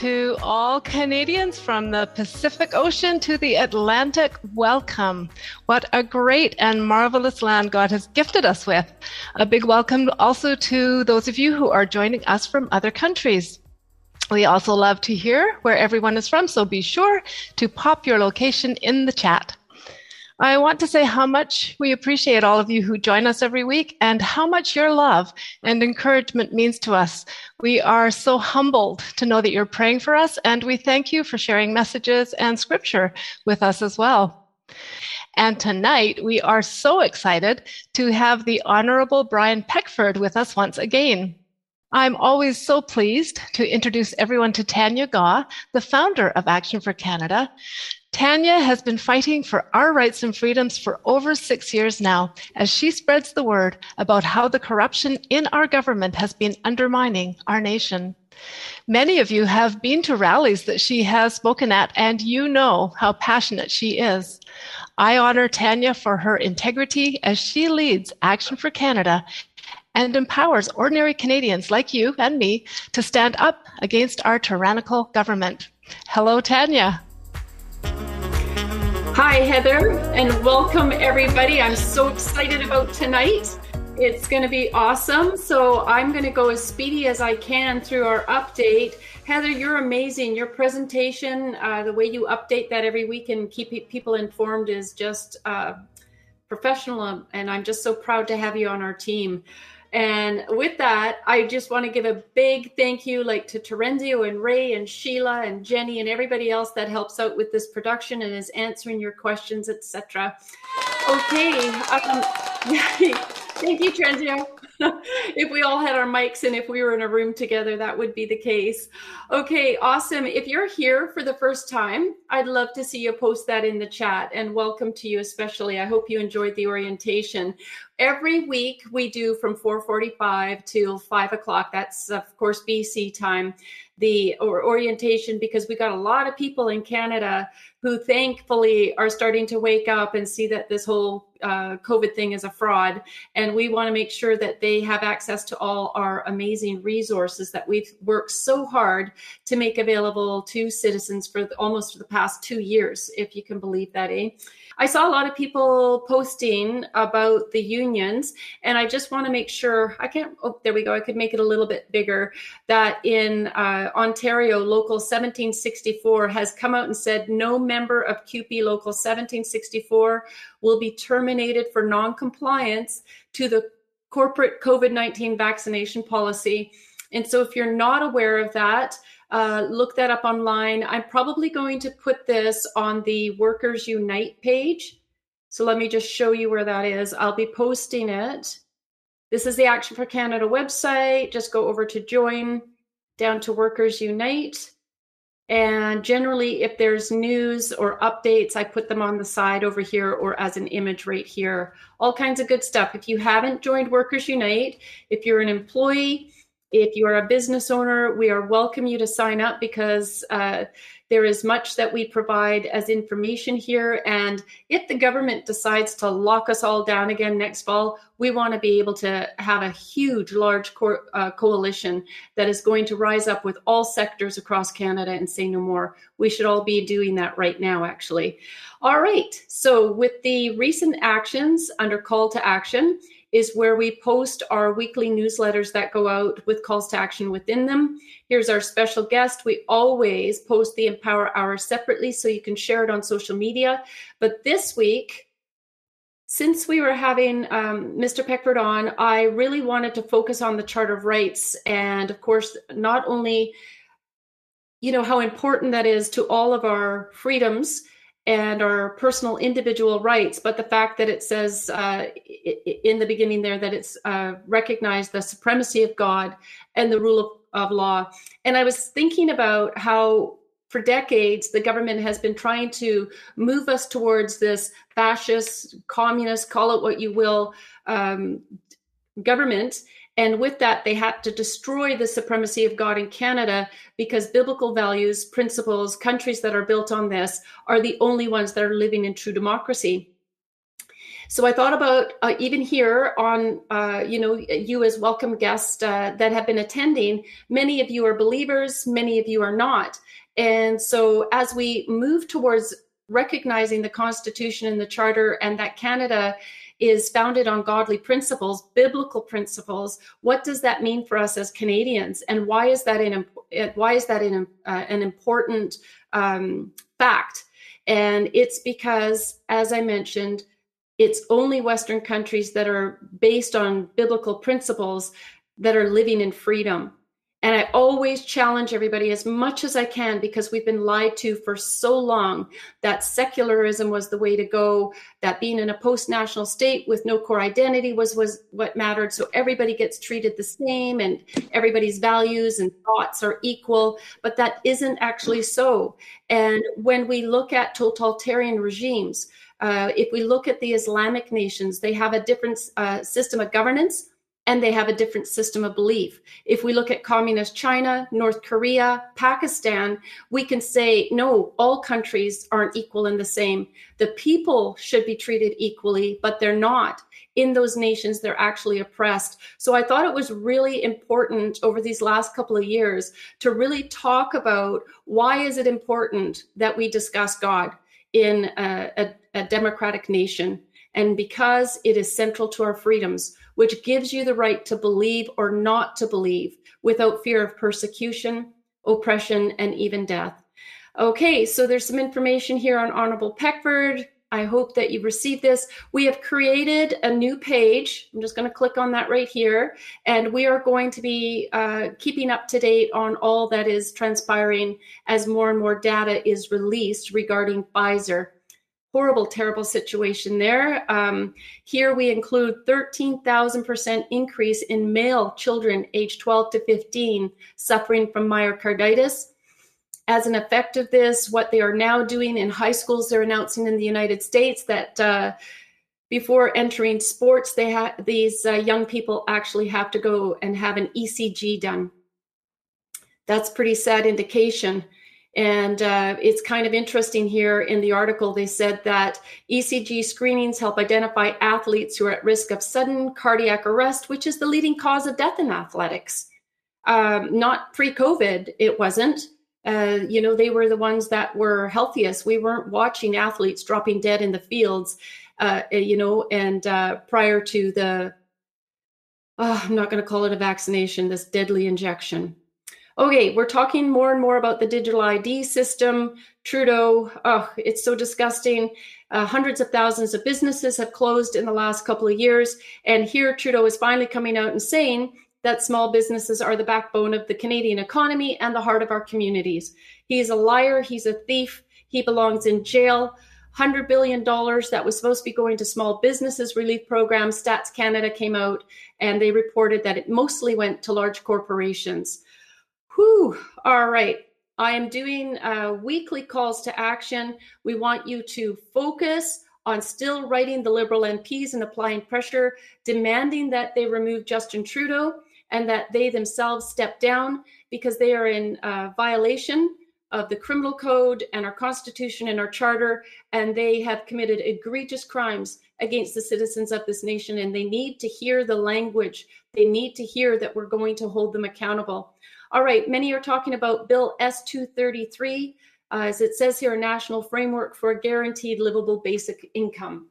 to all Canadians from the Pacific Ocean to the Atlantic. Welcome. What a great and marvelous land God has gifted us with. A big welcome also to those of you who are joining us from other countries. We also love to hear where everyone is from, so be sure to pop your location in the chat. I want to say how much we appreciate all of you who join us every week and how much your love and encouragement means to us. We are so humbled to know that you're praying for us, and we thank you for sharing messages and scripture with us as well. And tonight, we are so excited to have the Honorable Brian Peckford with us once again. I'm always so pleased to introduce everyone to Tanya Gaw, the founder of Action for Canada. Tanya has been fighting for our rights and freedoms for over six years now as she spreads the word about how the corruption in our government has been undermining our nation. Many of you have been to rallies that she has spoken at, and you know how passionate she is. I honor Tanya for her integrity as she leads Action for Canada and empowers ordinary Canadians like you and me to stand up against our tyrannical government. Hello, Tanya. Hi, Heather, and welcome everybody. I'm so excited about tonight. It's going to be awesome. So, I'm going to go as speedy as I can through our update. Heather, you're amazing. Your presentation, uh, the way you update that every week and keep people informed is just uh, professional. And I'm just so proud to have you on our team. And with that, I just want to give a big thank you, like to Terenzio and Ray and Sheila and Jenny and everybody else that helps out with this production and is answering your questions, etc. Okay, um, thank you, Terenzio. If we all had our mics and if we were in a room together, that would be the case. Okay, awesome. If you're here for the first time, I'd love to see you post that in the chat and welcome to you especially. I hope you enjoyed the orientation. Every week we do from 4:45 till 5 o'clock. That's of course BC time the or orientation because we got a lot of people in Canada who thankfully are starting to wake up and see that this whole uh, COVID thing is a fraud. And we want to make sure that they have access to all our amazing resources that we've worked so hard to make available to citizens for almost the past two years, if you can believe that, eh? I saw a lot of people posting about the unions, and I just want to make sure I can't. Oh, there we go. I could make it a little bit bigger. That in uh, Ontario, Local 1764 has come out and said no member of CUPE Local 1764 will be terminated for non-compliance to the corporate COVID 19 vaccination policy. And so, if you're not aware of that, uh, look that up online. I'm probably going to put this on the Workers Unite page. So let me just show you where that is. I'll be posting it. This is the Action for Canada website. Just go over to join, down to Workers Unite. And generally, if there's news or updates, I put them on the side over here or as an image right here. All kinds of good stuff. If you haven't joined Workers Unite, if you're an employee, if you are a business owner, we are welcome you to sign up because uh, there is much that we provide as information here. And if the government decides to lock us all down again next fall, we want to be able to have a huge, large co- uh, coalition that is going to rise up with all sectors across Canada and say no more. We should all be doing that right now, actually. All right. So, with the recent actions under call to action, is where we post our weekly newsletters that go out with calls to action within them. Here's our special guest. We always post the Empower Hour separately so you can share it on social media. But this week, since we were having um, Mr. Peckford on, I really wanted to focus on the Charter of Rights and, of course, not only you know how important that is to all of our freedoms and our personal individual rights, but the fact that it says uh, in the beginning there that it's uh, recognized the supremacy of God and the rule of, of law. And I was thinking about how for decades the government has been trying to move us towards this fascist, communist, call it what you will, um, government and with that, they had to destroy the supremacy of God in Canada because biblical values, principles, countries that are built on this are the only ones that are living in true democracy. So I thought about uh, even here on, uh, you know, you as welcome guests uh, that have been attending. Many of you are believers, many of you are not. And so as we move towards recognizing the Constitution and the Charter and that Canada is founded on godly principles, biblical principles. What does that mean for us as Canadians, and why is that an why is that an, uh, an important um, fact? And it's because, as I mentioned, it's only Western countries that are based on biblical principles that are living in freedom. And I always challenge everybody as much as I can because we've been lied to for so long that secularism was the way to go, that being in a post national state with no core identity was, was what mattered. So everybody gets treated the same and everybody's values and thoughts are equal. But that isn't actually so. And when we look at totalitarian regimes, uh, if we look at the Islamic nations, they have a different uh, system of governance and they have a different system of belief. If we look at communist China, North Korea, Pakistan, we can say, no, all countries aren't equal and the same. The people should be treated equally, but they're not. In those nations, they're actually oppressed. So I thought it was really important over these last couple of years to really talk about why is it important that we discuss God in a, a, a democratic nation and because it is central to our freedoms, which gives you the right to believe or not to believe without fear of persecution, oppression, and even death. Okay, so there's some information here on Honorable Peckford. I hope that you've received this. We have created a new page. I'm just going to click on that right here. And we are going to be uh, keeping up to date on all that is transpiring as more and more data is released regarding Pfizer horrible, terrible situation there. Um, here we include 13,000% increase in male children aged 12 to 15 suffering from myocarditis. As an effect of this, what they are now doing in high schools, they're announcing in the United States that uh, before entering sports, they ha- these uh, young people actually have to go and have an ECG done. That's pretty sad indication. And uh, it's kind of interesting here in the article, they said that ECG screenings help identify athletes who are at risk of sudden cardiac arrest, which is the leading cause of death in athletics. Um, not pre COVID, it wasn't. Uh, you know, they were the ones that were healthiest. We weren't watching athletes dropping dead in the fields, uh, you know, and uh, prior to the, oh, I'm not going to call it a vaccination, this deadly injection. Okay, we're talking more and more about the digital ID system. Trudeau, oh, it's so disgusting. Uh, hundreds of thousands of businesses have closed in the last couple of years. And here Trudeau is finally coming out and saying that small businesses are the backbone of the Canadian economy and the heart of our communities. He's a liar. He's a thief. He belongs in jail. $100 billion that was supposed to be going to small businesses relief programs. Stats Canada came out and they reported that it mostly went to large corporations. Whew. All right. I am doing uh, weekly calls to action. We want you to focus on still writing the Liberal MPs and applying pressure, demanding that they remove Justin Trudeau and that they themselves step down because they are in uh, violation of the criminal code and our constitution and our charter, and they have committed egregious crimes against the citizens of this nation. And they need to hear the language. They need to hear that we're going to hold them accountable. All right, many are talking about Bill S 233, uh, as it says here, a national framework for a guaranteed livable basic income.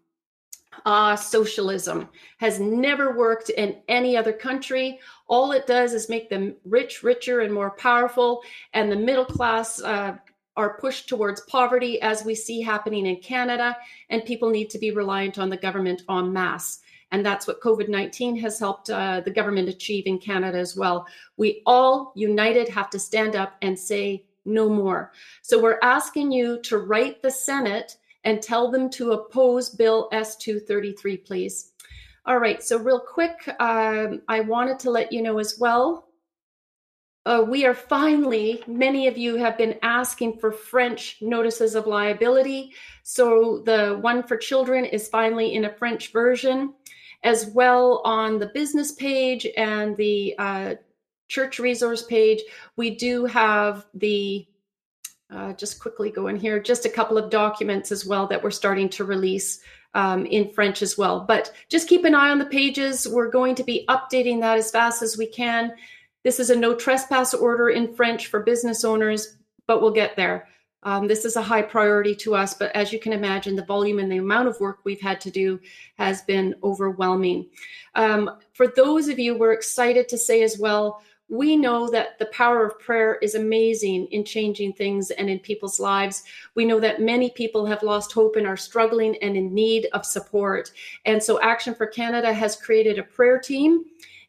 Ah, uh, socialism has never worked in any other country. All it does is make them rich, richer, and more powerful, and the middle class uh, are pushed towards poverty, as we see happening in Canada, and people need to be reliant on the government en masse. And that's what COVID 19 has helped uh, the government achieve in Canada as well. We all united have to stand up and say no more. So we're asking you to write the Senate and tell them to oppose Bill S 233, please. All right, so real quick, um, I wanted to let you know as well. Uh, we are finally, many of you have been asking for French notices of liability. So the one for children is finally in a French version as well on the business page and the uh, church resource page. We do have the uh, just quickly go in here, just a couple of documents as well that we're starting to release um, in French as well. But just keep an eye on the pages. We're going to be updating that as fast as we can. This is a no trespass order in French for business owners, but we'll get there. Um, this is a high priority to us, but as you can imagine, the volume and the amount of work we've had to do has been overwhelming. Um, for those of you, we're excited to say as well, we know that the power of prayer is amazing in changing things and in people's lives. We know that many people have lost hope and are struggling and in need of support. And so Action for Canada has created a prayer team.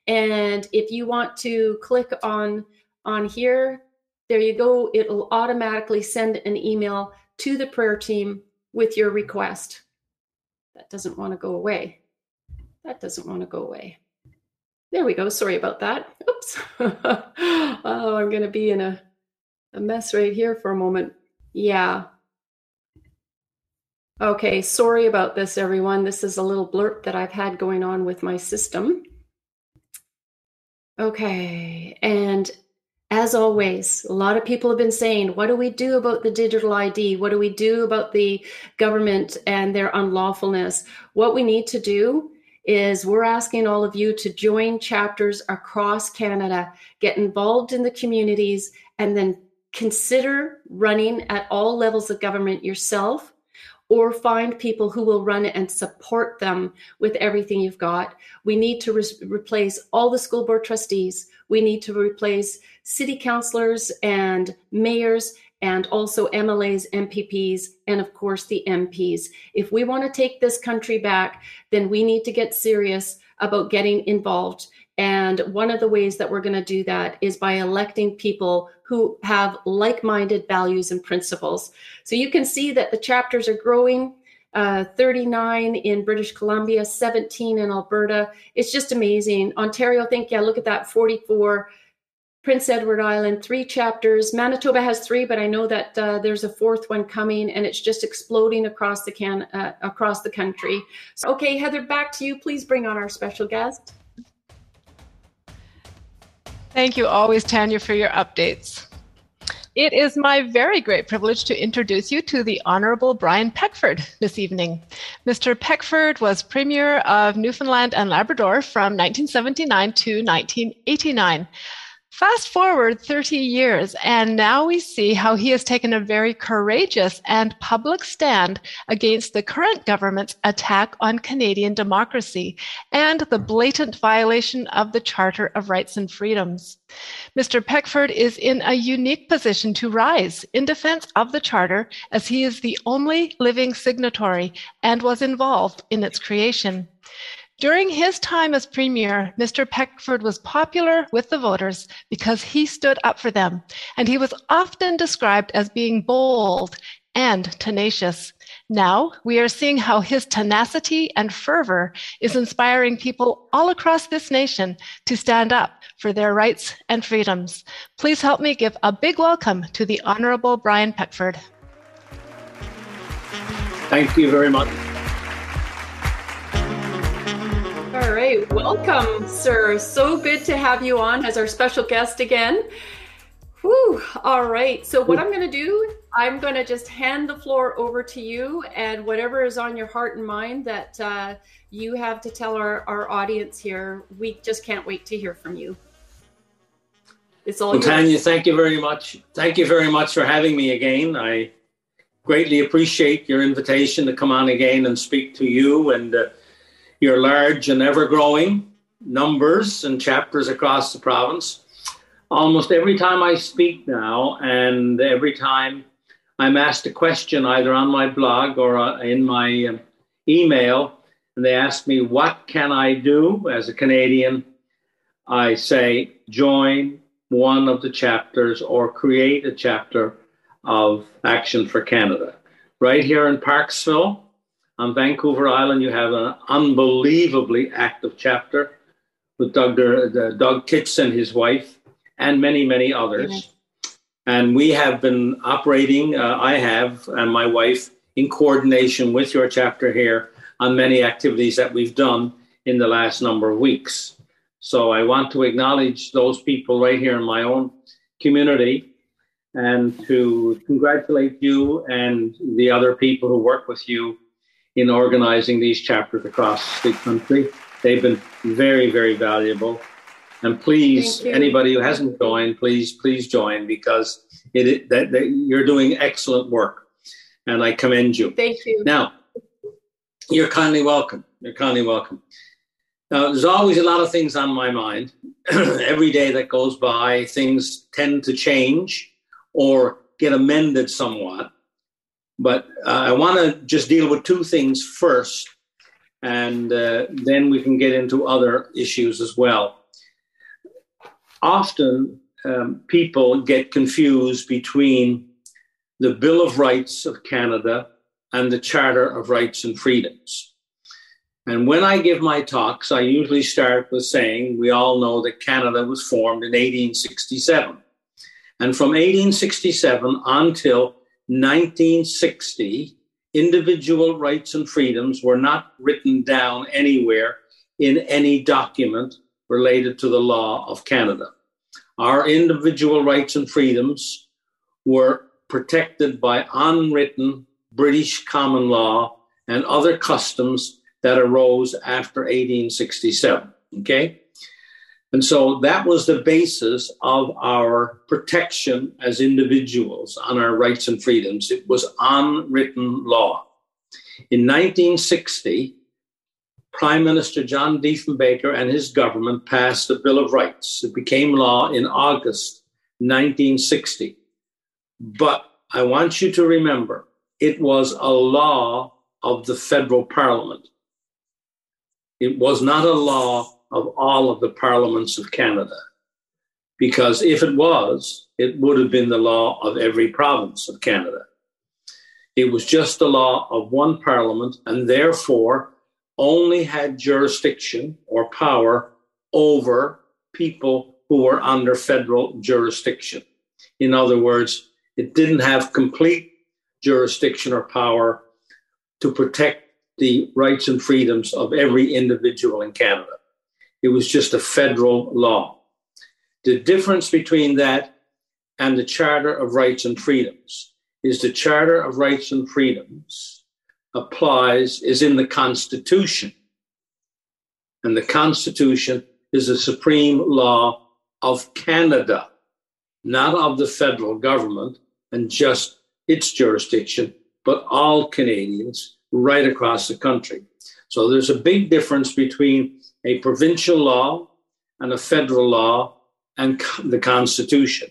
And if you want to click on on here, there you go. It'll automatically send an email to the prayer team with your request. That doesn't want to go away. That doesn't want to go away. There we go. Sorry about that. Oops. oh, I'm going to be in a, a mess right here for a moment. Yeah. Okay, sorry about this, everyone. This is a little blurb that I've had going on with my system. Okay, and as always, a lot of people have been saying, what do we do about the digital ID? What do we do about the government and their unlawfulness? What we need to do is we're asking all of you to join chapters across Canada, get involved in the communities, and then consider running at all levels of government yourself or find people who will run and support them with everything you've got. We need to re- replace all the school board trustees. We need to replace city councilors and mayors and also MLAs, MPPs, and of course the MPs. If we want to take this country back, then we need to get serious about getting involved. And one of the ways that we're going to do that is by electing people who have like minded values and principles. So you can see that the chapters are growing. Uh, 39 in British Columbia, 17 in Alberta. It's just amazing. Ontario, think, yeah, look at that 44. Prince Edward Island, three chapters. Manitoba has three, but I know that uh, there's a fourth one coming, and it's just exploding across the can uh, across the country. So, okay, Heather, back to you. Please bring on our special guest. Thank you always, Tanya, for your updates. It is my very great privilege to introduce you to the Honorable Brian Peckford this evening. Mr. Peckford was Premier of Newfoundland and Labrador from 1979 to 1989. Fast forward 30 years, and now we see how he has taken a very courageous and public stand against the current government's attack on Canadian democracy and the blatant violation of the Charter of Rights and Freedoms. Mr. Peckford is in a unique position to rise in defense of the Charter as he is the only living signatory and was involved in its creation. During his time as premier, Mr. Peckford was popular with the voters because he stood up for them, and he was often described as being bold and tenacious. Now we are seeing how his tenacity and fervor is inspiring people all across this nation to stand up for their rights and freedoms. Please help me give a big welcome to the Honorable Brian Peckford. Thank you very much. Right, welcome, sir. So good to have you on as our special guest again. Whew. All right. So, what I'm going to do, I'm going to just hand the floor over to you, and whatever is on your heart and mind that uh, you have to tell our, our audience here, we just can't wait to hear from you. It's all well, Tanya, thank you very much. Thank you very much for having me again. I greatly appreciate your invitation to come on again and speak to you and uh, your large and ever growing numbers and chapters across the province. Almost every time I speak now, and every time I'm asked a question either on my blog or uh, in my um, email, and they ask me, What can I do as a Canadian? I say, Join one of the chapters or create a chapter of Action for Canada. Right here in Parksville, on Vancouver Island, you have an unbelievably active chapter with Doug, uh, Doug Titz and his wife, and many, many others. And we have been operating, uh, I have, and my wife, in coordination with your chapter here on many activities that we've done in the last number of weeks. So I want to acknowledge those people right here in my own community and to congratulate you and the other people who work with you in organizing these chapters across the country. They've been very, very valuable. And please, anybody who hasn't joined, please, please join because it, it that, that, you're doing excellent work, and I commend you. Thank you. Now, you're kindly welcome. You're kindly welcome. Now, there's always a lot of things on my mind. Every day that goes by, things tend to change or get amended somewhat. But uh, I want to just deal with two things first, and uh, then we can get into other issues as well. Often, um, people get confused between the Bill of Rights of Canada and the Charter of Rights and Freedoms. And when I give my talks, I usually start with saying we all know that Canada was formed in 1867. And from 1867 until 1960, individual rights and freedoms were not written down anywhere in any document related to the law of Canada. Our individual rights and freedoms were protected by unwritten British common law and other customs that arose after 1867. Okay? And so that was the basis of our protection as individuals on our rights and freedoms. It was unwritten law. In 1960, Prime Minister John Diefenbaker and his government passed a Bill of Rights. It became law in August 1960. But I want you to remember it was a law of the federal parliament. It was not a law of all of the parliaments of Canada. Because if it was, it would have been the law of every province of Canada. It was just the law of one parliament and therefore only had jurisdiction or power over people who were under federal jurisdiction. In other words, it didn't have complete jurisdiction or power to protect the rights and freedoms of every individual in Canada. It was just a federal law. The difference between that and the Charter of Rights and Freedoms is the Charter of Rights and Freedoms applies, is in the Constitution. And the Constitution is the supreme law of Canada, not of the federal government and just its jurisdiction, but all Canadians right across the country. So there's a big difference between a provincial law and a federal law and the Constitution.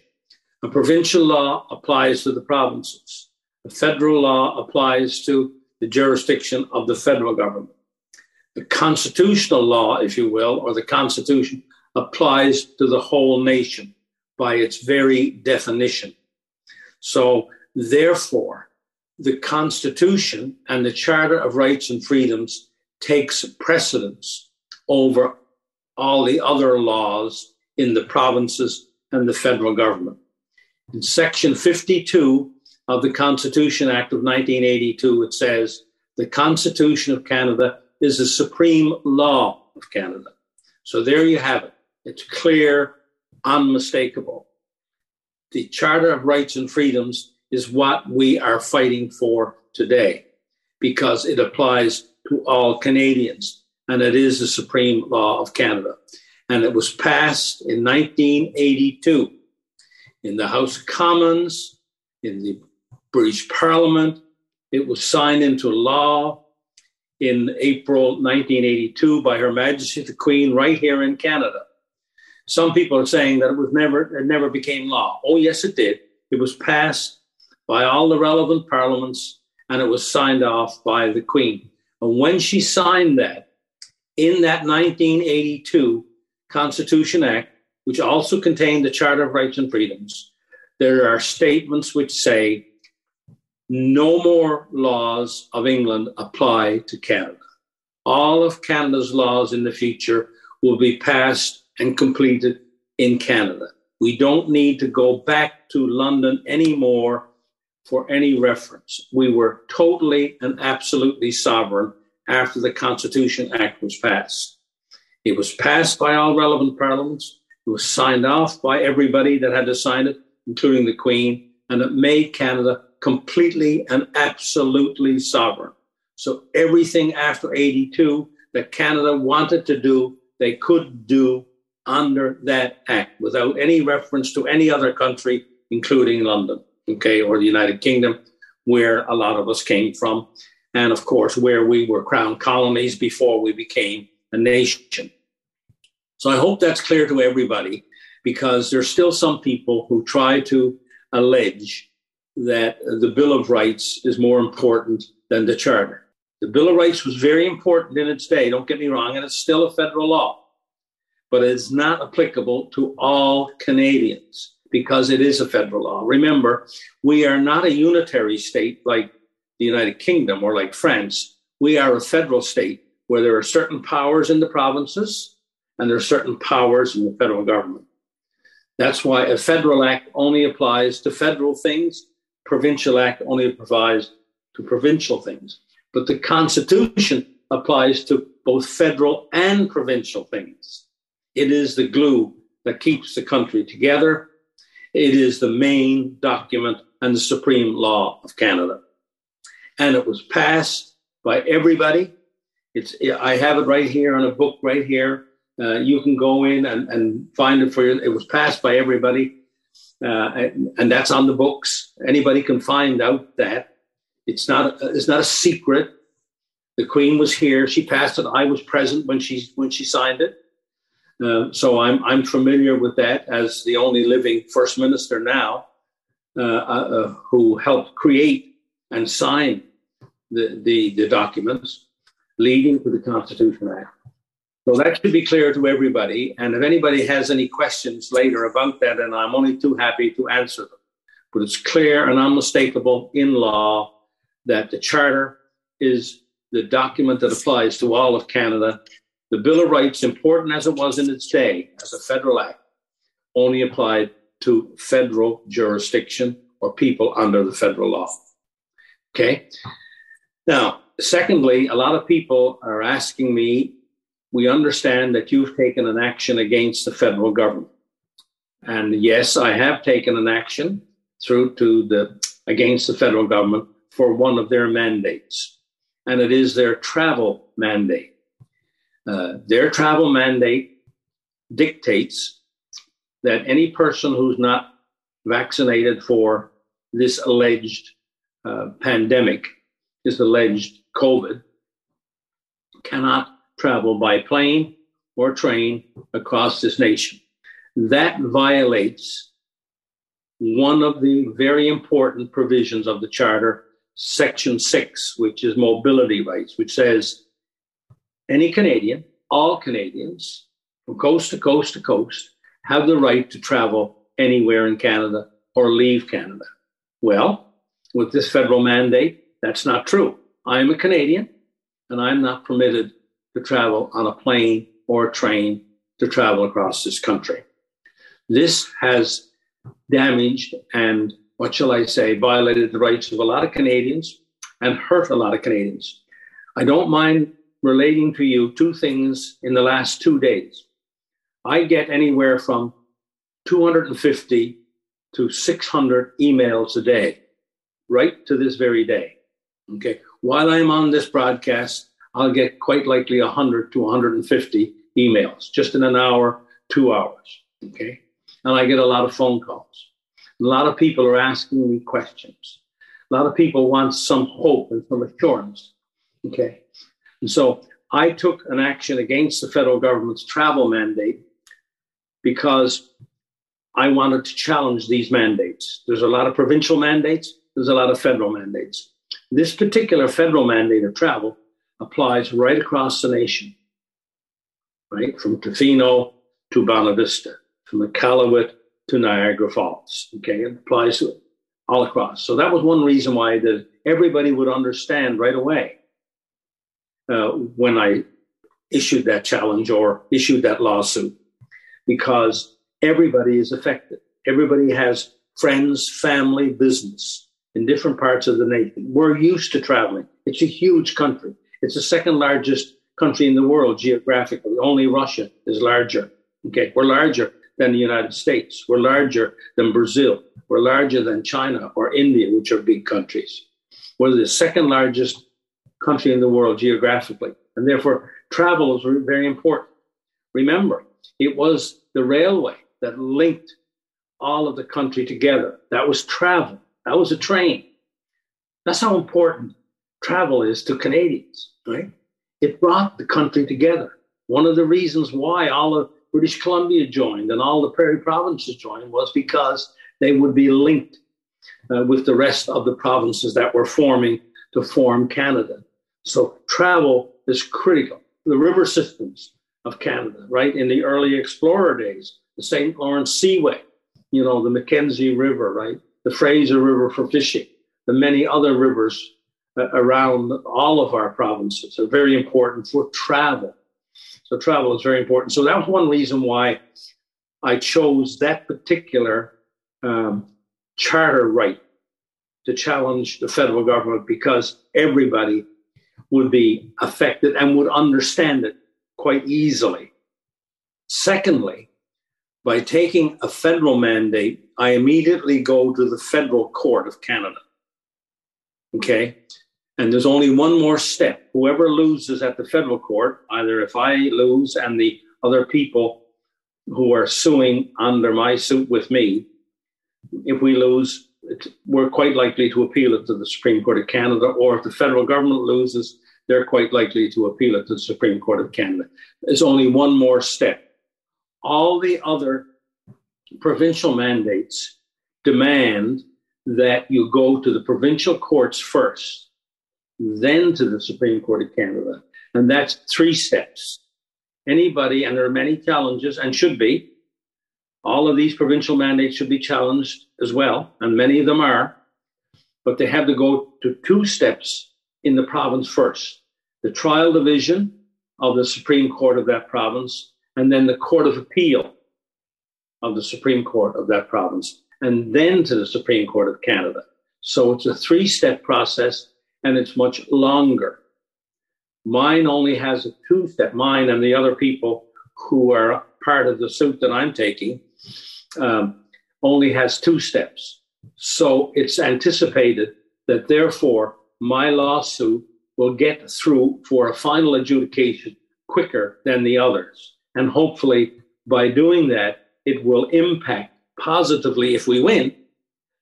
A provincial law applies to the provinces. A federal law applies to the jurisdiction of the federal government. The constitutional law, if you will, or the Constitution, applies to the whole nation by its very definition. So, therefore, the Constitution and the Charter of Rights and Freedoms takes precedence over all the other laws in the provinces and the federal government. In Section 52 of the Constitution Act of 1982, it says the Constitution of Canada is the supreme law of Canada. So there you have it. It's clear, unmistakable. The Charter of Rights and Freedoms is what we are fighting for today because it applies to all Canadians and it is the supreme law of Canada. And it was passed in 1982 in the House of Commons, in the British Parliament. It was signed into law in April 1982 by Her Majesty the Queen right here in Canada. Some people are saying that it was never it never became law. Oh yes it did. It was passed by all the relevant parliaments and it was signed off by the Queen. And when she signed that, in that 1982 Constitution Act, which also contained the Charter of Rights and Freedoms, there are statements which say no more laws of England apply to Canada. All of Canada's laws in the future will be passed and completed in Canada. We don't need to go back to London anymore for any reference. We were totally and absolutely sovereign after the Constitution Act was passed. It was passed by all relevant parliaments. It was signed off by everybody that had to sign it, including the Queen, and it made Canada completely and absolutely sovereign. So everything after 82 that Canada wanted to do, they could do under that act without any reference to any other country, including London, okay, or the United Kingdom, where a lot of us came from. And of course, where we were crown colonies before we became a nation. So I hope that's clear to everybody because there's still some people who try to allege that the Bill of Rights is more important than the Charter. The Bill of Rights was very important in its day, don't get me wrong, and it's still a federal law, but it's not applicable to all Canadians because it is a federal law. Remember, we are not a unitary state like the United Kingdom or like France. We are a federal state where there are certain powers in the provinces and there are certain powers in the federal government. That's why a federal act only applies to federal things, provincial act only applies to provincial things. But the Constitution applies to both federal and provincial things. It is the glue that keeps the country together. It is the main document and the supreme law of Canada. And it was passed by everybody. It's, I have it right here on a book right here. Uh, you can go in and, and find it for you. It was passed by everybody. Uh, and, and, that's on the books. Anybody can find out that. It's not, it's not a secret. The Queen was here. She passed it. I was present when she, when she signed it. Uh, so I'm, I'm familiar with that as the only living First Minister now uh, uh, who helped create and sign the, the, the documents leading to the Constitution Act. So that should be clear to everybody. And if anybody has any questions later about that, and I'm only too happy to answer them. But it's clear and unmistakable in law that the Charter is the document that applies to all of Canada. The Bill of Rights, important as it was in its day as a federal act, only applied to federal jurisdiction or people under the federal law. Okay? Now, secondly, a lot of people are asking me, we understand that you've taken an action against the federal government. And yes, I have taken an action through to the against the federal government for one of their mandates, and it is their travel mandate. Uh, their travel mandate dictates that any person who's not vaccinated for this alleged uh, pandemic, this alleged COVID, cannot travel by plane or train across this nation. That violates one of the very important provisions of the Charter Section 6, which is mobility rights, which says any Canadian, all Canadians, from coast to coast to coast, have the right to travel anywhere in Canada or leave Canada. Well, with this federal mandate, that's not true. I am a Canadian and I'm not permitted to travel on a plane or a train to travel across this country. This has damaged and what shall I say, violated the rights of a lot of Canadians and hurt a lot of Canadians. I don't mind relating to you two things in the last two days. I get anywhere from 250 to 600 emails a day, right to this very day. Okay. While I'm on this broadcast, I'll get quite likely 100 to 150 emails just in an hour, two hours. Okay. And I get a lot of phone calls. A lot of people are asking me questions. A lot of people want some hope and some assurance. Okay. And so I took an action against the federal government's travel mandate because I wanted to challenge these mandates. There's a lot of provincial mandates, there's a lot of federal mandates. This particular federal mandate of travel applies right across the nation, right? From Tofino to Bonavista, from Iqaluit to Niagara Falls. Okay, it applies all across. So that was one reason why that everybody would understand right away uh, when I issued that challenge or issued that lawsuit, because everybody is affected. Everybody has friends, family, business in different parts of the nation. We're used to traveling. It's a huge country. It's the second largest country in the world geographically. Only Russia is larger. Okay, we're larger than the United States. We're larger than Brazil. We're larger than China or India, which are big countries. We're the second largest country in the world geographically. And therefore, travel is very important. Remember, it was the railway that linked all of the country together. That was travel. That was a train. That's how important travel is to Canadians, right? It brought the country together. One of the reasons why all of British Columbia joined and all the prairie provinces joined was because they would be linked uh, with the rest of the provinces that were forming to form Canada. So travel is critical. The river systems of Canada, right? In the early explorer days, the St. Lawrence Seaway, you know, the Mackenzie River, right? The Fraser River for fishing, the many other rivers uh, around all of our provinces are very important for travel. So travel is very important. So that was one reason why I chose that particular um, charter right to challenge the federal government because everybody would be affected and would understand it quite easily. Secondly, by taking a federal mandate, I immediately go to the federal court of Canada. Okay. And there's only one more step. Whoever loses at the federal court, either if I lose and the other people who are suing under my suit with me, if we lose, we're quite likely to appeal it to the Supreme Court of Canada, or if the federal government loses, they're quite likely to appeal it to the Supreme Court of Canada. There's only one more step. All the other provincial mandates demand that you go to the provincial courts first, then to the Supreme Court of Canada. And that's three steps. Anybody, and there are many challenges, and should be, all of these provincial mandates should be challenged as well, and many of them are, but they have to go to two steps in the province first the trial division of the Supreme Court of that province, and then the Court of Appeal of the Supreme Court of that province, and then to the Supreme Court of Canada. So it's a three step process and it's much longer. Mine only has a two step, mine and the other people who are part of the suit that I'm taking um, only has two steps. So it's anticipated that therefore my lawsuit will get through for a final adjudication quicker than the others. And hopefully, by doing that, it will impact positively, if we win,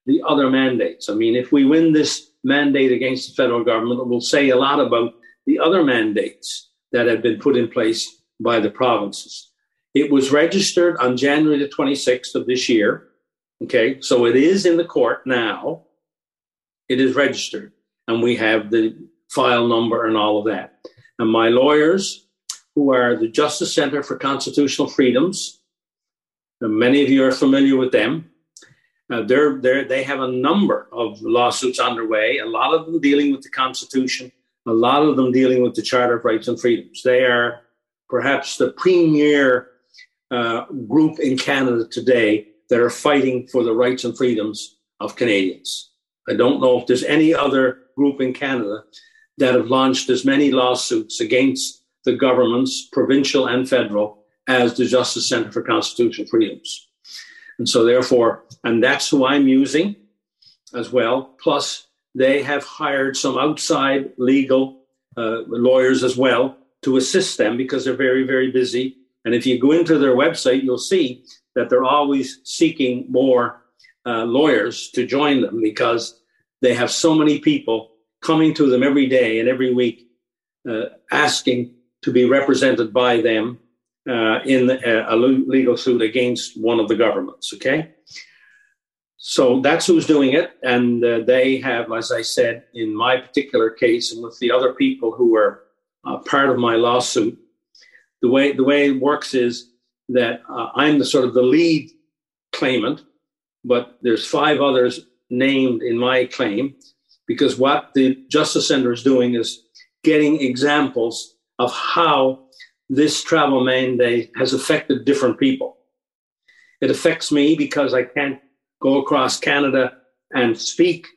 the other mandates. I mean, if we win this mandate against the federal government, it will say a lot about the other mandates that have been put in place by the provinces. It was registered on January the 26th of this year. Okay, so it is in the court now. It is registered, and we have the file number and all of that. And my lawyers, who are the Justice Center for Constitutional Freedoms, many of you are familiar with them. Uh, they're, they're, they have a number of lawsuits underway, a lot of them dealing with the Constitution, a lot of them dealing with the Charter of Rights and Freedoms. They are perhaps the premier uh, group in Canada today that are fighting for the rights and freedoms of Canadians. I don't know if there's any other group in Canada that have launched as many lawsuits against the governments, provincial and federal, as the Justice Center for Constitutional Freedoms. And so, therefore, and that's who I'm using as well. Plus, they have hired some outside legal uh, lawyers as well to assist them because they're very, very busy and if you go into their website, you'll see that they're always seeking more uh, lawyers to join them because they have so many people coming to them every day and every week uh, asking to be represented by them uh, in a, a legal suit against one of the governments. Okay. So that's who's doing it. And uh, they have, as I said, in my particular case, and with the other people who are uh, part of my lawsuit, the way the way it works is that uh, I'm the sort of the lead claimant, but there's five others named in my claim because what the Justice Center is doing is getting examples of how this travel mandate has affected different people. It affects me because I can't go across Canada and speak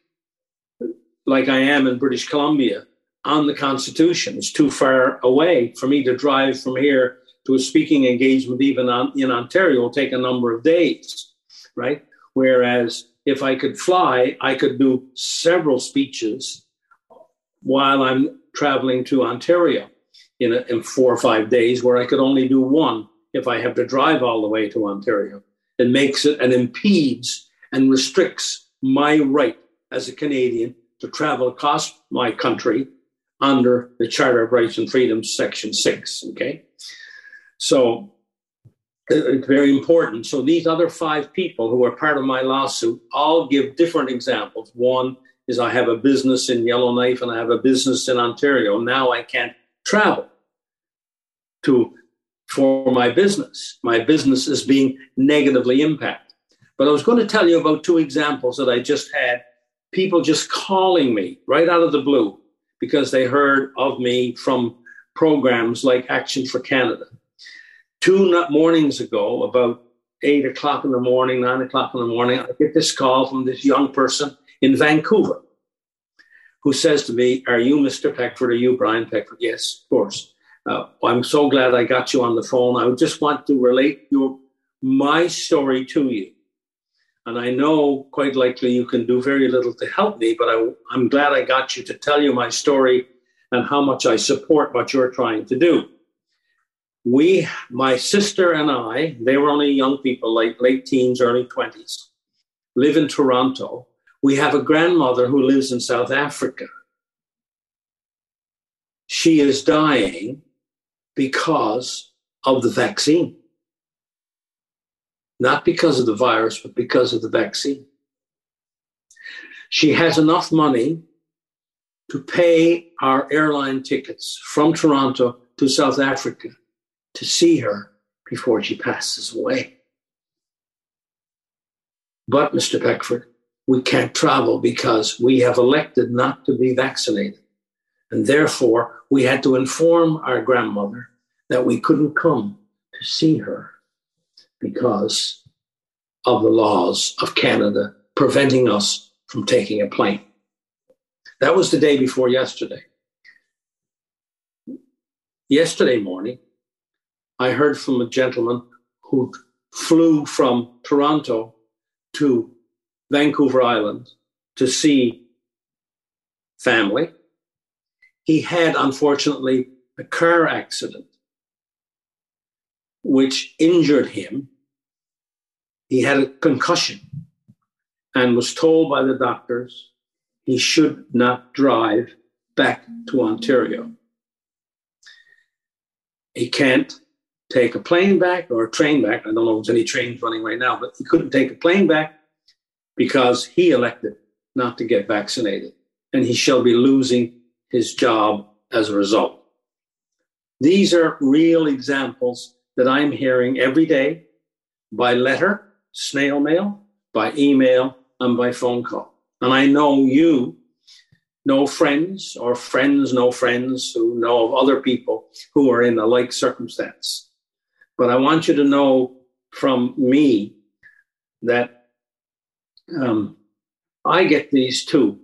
like I am in British Columbia on the Constitution. It's too far away for me to drive from here to a speaking engagement, even on, in Ontario, will take a number of days, right? Whereas if I could fly, I could do several speeches while I'm traveling to Ontario in, a, in four or five days, where I could only do one if I have to drive all the way to Ontario. It makes it and impedes and restricts my right as a Canadian to travel across my country under the Charter of Rights and Freedoms, Section 6. Okay. So it's very important. So these other five people who are part of my lawsuit all give different examples. One is I have a business in Yellowknife and I have a business in Ontario. Now I can't travel to for my business. My business is being negatively impacted. But I was going to tell you about two examples that I just had. People just calling me right out of the blue because they heard of me from programs like Action for Canada. Two mornings ago, about eight o'clock in the morning, nine o'clock in the morning, I get this call from this young person in Vancouver who says to me, Are you Mr. Peckford? Are you Brian Peckford? Yes, of course. Uh, I'm so glad I got you on the phone. I just want to relate your my story to you. And I know quite likely you can do very little to help me, but I, I'm glad I got you to tell you my story and how much I support what you're trying to do. We, my sister and I, they were only young people, like late teens, early 20s, live in Toronto. We have a grandmother who lives in South Africa. She is dying because of the vaccine. Not because of the virus, but because of the vaccine. She has enough money to pay our airline tickets from Toronto to South Africa to see her before she passes away. But, Mr. Peckford, we can't travel because we have elected not to be vaccinated. And therefore, we had to inform our grandmother that we couldn't come to see her because of the laws of Canada preventing us from taking a plane. That was the day before yesterday. Yesterday morning, I heard from a gentleman who flew from Toronto to Vancouver Island to see family. He had, unfortunately, a car accident which injured him. He had a concussion and was told by the doctors he should not drive back to Ontario. He can't take a plane back or a train back. I don't know if there's any trains running right now, but he couldn't take a plane back because he elected not to get vaccinated. And he shall be losing his job as a result. These are real examples that I'm hearing every day by letter, snail mail, by email, and by phone call. And I know you know friends or friends know friends who know of other people who are in a like circumstance. But I want you to know from me that um, I get these too.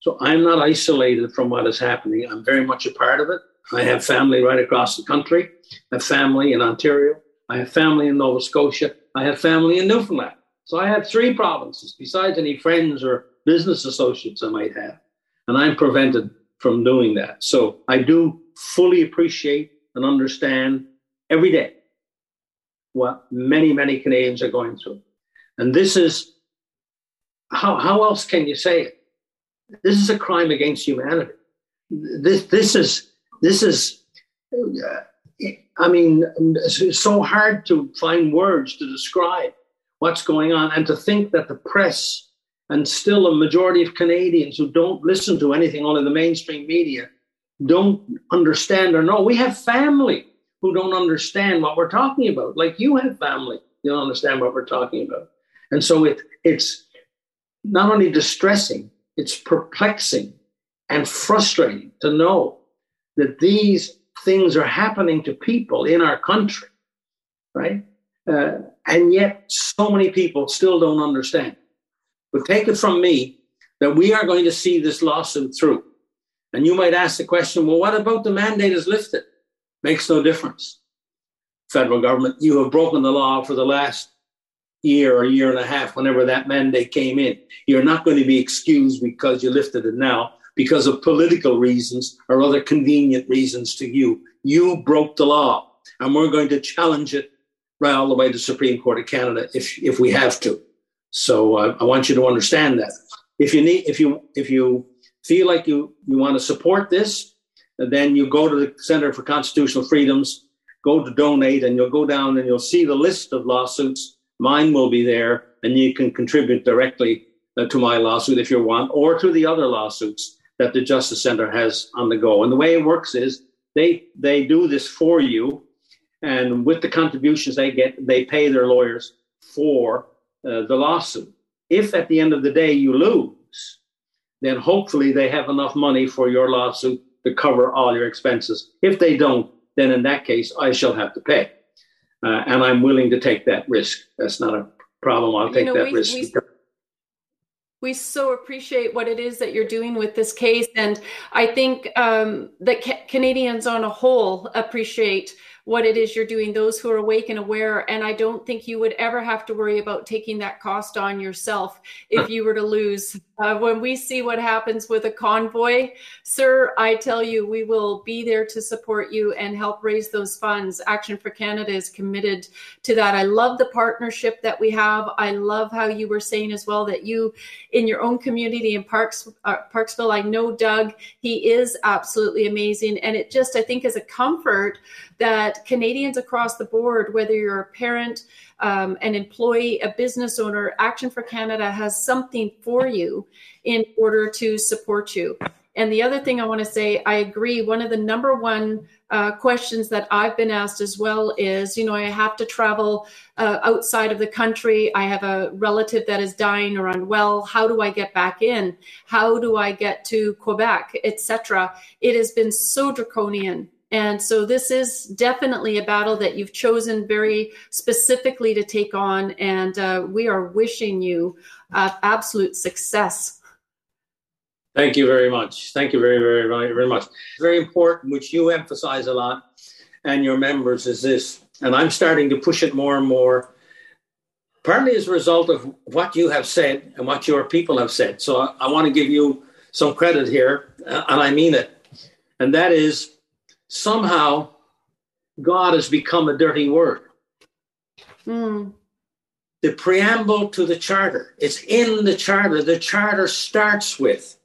So I'm not isolated from what is happening. I'm very much a part of it. I have family right across the country. I have family in Ontario. I have family in Nova Scotia. I have family in Newfoundland. So I have three provinces besides any friends or business associates I might have. And I'm prevented from doing that. So I do fully appreciate and understand every day what many, many Canadians are going through. And this is how, how else can you say it? This is a crime against humanity. This, this is this is, uh, I mean, it's so hard to find words to describe what's going on and to think that the press and still a majority of Canadians who don't listen to anything only the mainstream media don't understand or know. We have family who don't understand what we're talking about. Like you have family, you don't understand what we're talking about. And so it, it's not only distressing, it's perplexing and frustrating to know that these things are happening to people in our country, right? Uh, and yet, so many people still don't understand. But take it from me that we are going to see this lawsuit through. And you might ask the question well, what about the mandate is lifted? Makes no difference. Federal government, you have broken the law for the last year or year and a half, whenever that mandate came in. You're not going to be excused because you lifted it now because of political reasons or other convenient reasons to you. You broke the law, and we're going to challenge it right all the way to Supreme Court of Canada if if we have to. So uh, I want you to understand that. If you need, if you if you feel like you you want to support this, then you go to the Center for Constitutional Freedoms, go to donate, and you'll go down and you'll see the list of lawsuits. Mine will be there, and you can contribute directly uh, to my lawsuit if you want, or to the other lawsuits that the Justice Center has on the go. And the way it works is they they do this for you, and with the contributions they get, they pay their lawyers for uh, the lawsuit. If at the end of the day you lose, then hopefully they have enough money for your lawsuit to cover all your expenses. If they don't, then in that case, I shall have to pay. Uh, and I'm willing to take that risk. That's not a problem. I'll take you know, that we, risk. We, we so appreciate what it is that you're doing with this case. And I think um, that ca- Canadians on a whole appreciate what it is you're doing, those who are awake and aware. And I don't think you would ever have to worry about taking that cost on yourself if you were to lose. Uh, when we see what happens with a convoy, sir, I tell you, we will be there to support you and help raise those funds. Action for Canada is committed to that. I love the partnership that we have. I love how you were saying as well that you, in your own community in Parks, uh, Parksville, I know Doug, he is absolutely amazing. And it just, I think, is a comfort that Canadians across the board, whether you're a parent, um, an employee, a business owner, Action for Canada has something for you in order to support you. And the other thing I want to say, I agree. One of the number one uh, questions that I've been asked as well is, you know, I have to travel uh, outside of the country. I have a relative that is dying or unwell. How do I get back in? How do I get to Quebec, etc. It has been so draconian and so this is definitely a battle that you've chosen very specifically to take on. And uh, we are wishing you uh, absolute success. Thank you very much. Thank you very, very, very, very much. Very important, which you emphasize a lot, and your members, is this. And I'm starting to push it more and more, partly as a result of what you have said and what your people have said. So I, I want to give you some credit here, uh, and I mean it. And that is somehow God has become a dirty word. Mm. The preamble to the charter, it's in the charter. The charter starts with